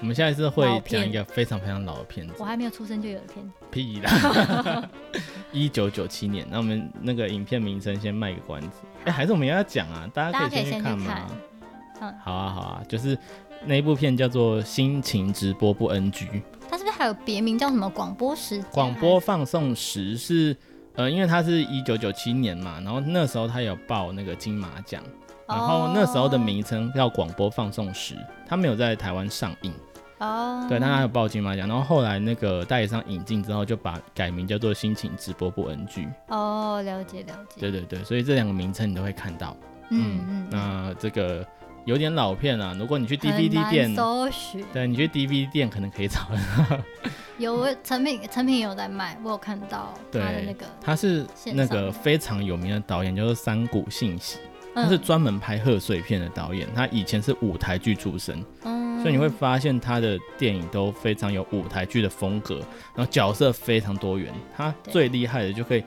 我们下一次会讲一个非常非常老的片子。我还没有出生就有的片。屁啦！一九九七年，那我们那个影片名称先卖个关子。哎，还是我们要讲啊？大家可以先去看吗？嗯，好啊，好啊，就是那一部片叫做《心情直播不 NG》。它是不是还有别名叫什么广播时？广播放送时是呃，因为它是一九九七年嘛，然后那时候它有报那个金马奖，然后那时候的名称叫广播放送时，它没有在台湾上映。哦，oh. 对，他还有报金马奖，然后后来那个代理商引进之后，就把改名叫做心情直播不 NG。哦，oh, 了解了解。对对对，所以这两个名称你都会看到。嗯嗯。嗯，那这个有点老片啊，如果你去 DVD 店搜寻，对，你去 DVD 店可能可以找到。有成品，成品有在卖，我有看到他的那个。他是那个非常有名的导演，叫做三谷幸喜，他是专门拍贺岁片的导演，他以前是舞台剧出身。嗯。所以你会发现他的电影都非常有舞台剧的风格，然后角色非常多元。他最厉害的就可以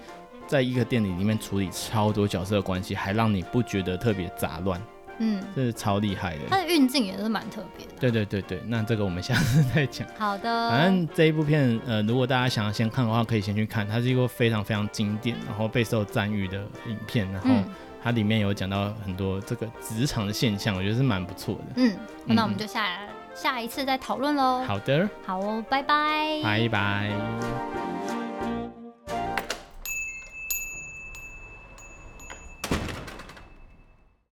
在一个电影里面处理超多角色的关系，还让你不觉得特别杂乱。嗯，这是超厉害的。他的运镜也是蛮特别的。对对对对，那这个我们下次再讲。好的。反正这一部片，呃，如果大家想要先看的话，可以先去看。它是一个非常非常经典，然后备受赞誉的影片，然后。嗯它里面有讲到很多这个职场的现象，我觉得是蛮不错的。嗯，那我们就下、嗯、下一次再讨论喽。好的，好哦，拜拜，拜拜。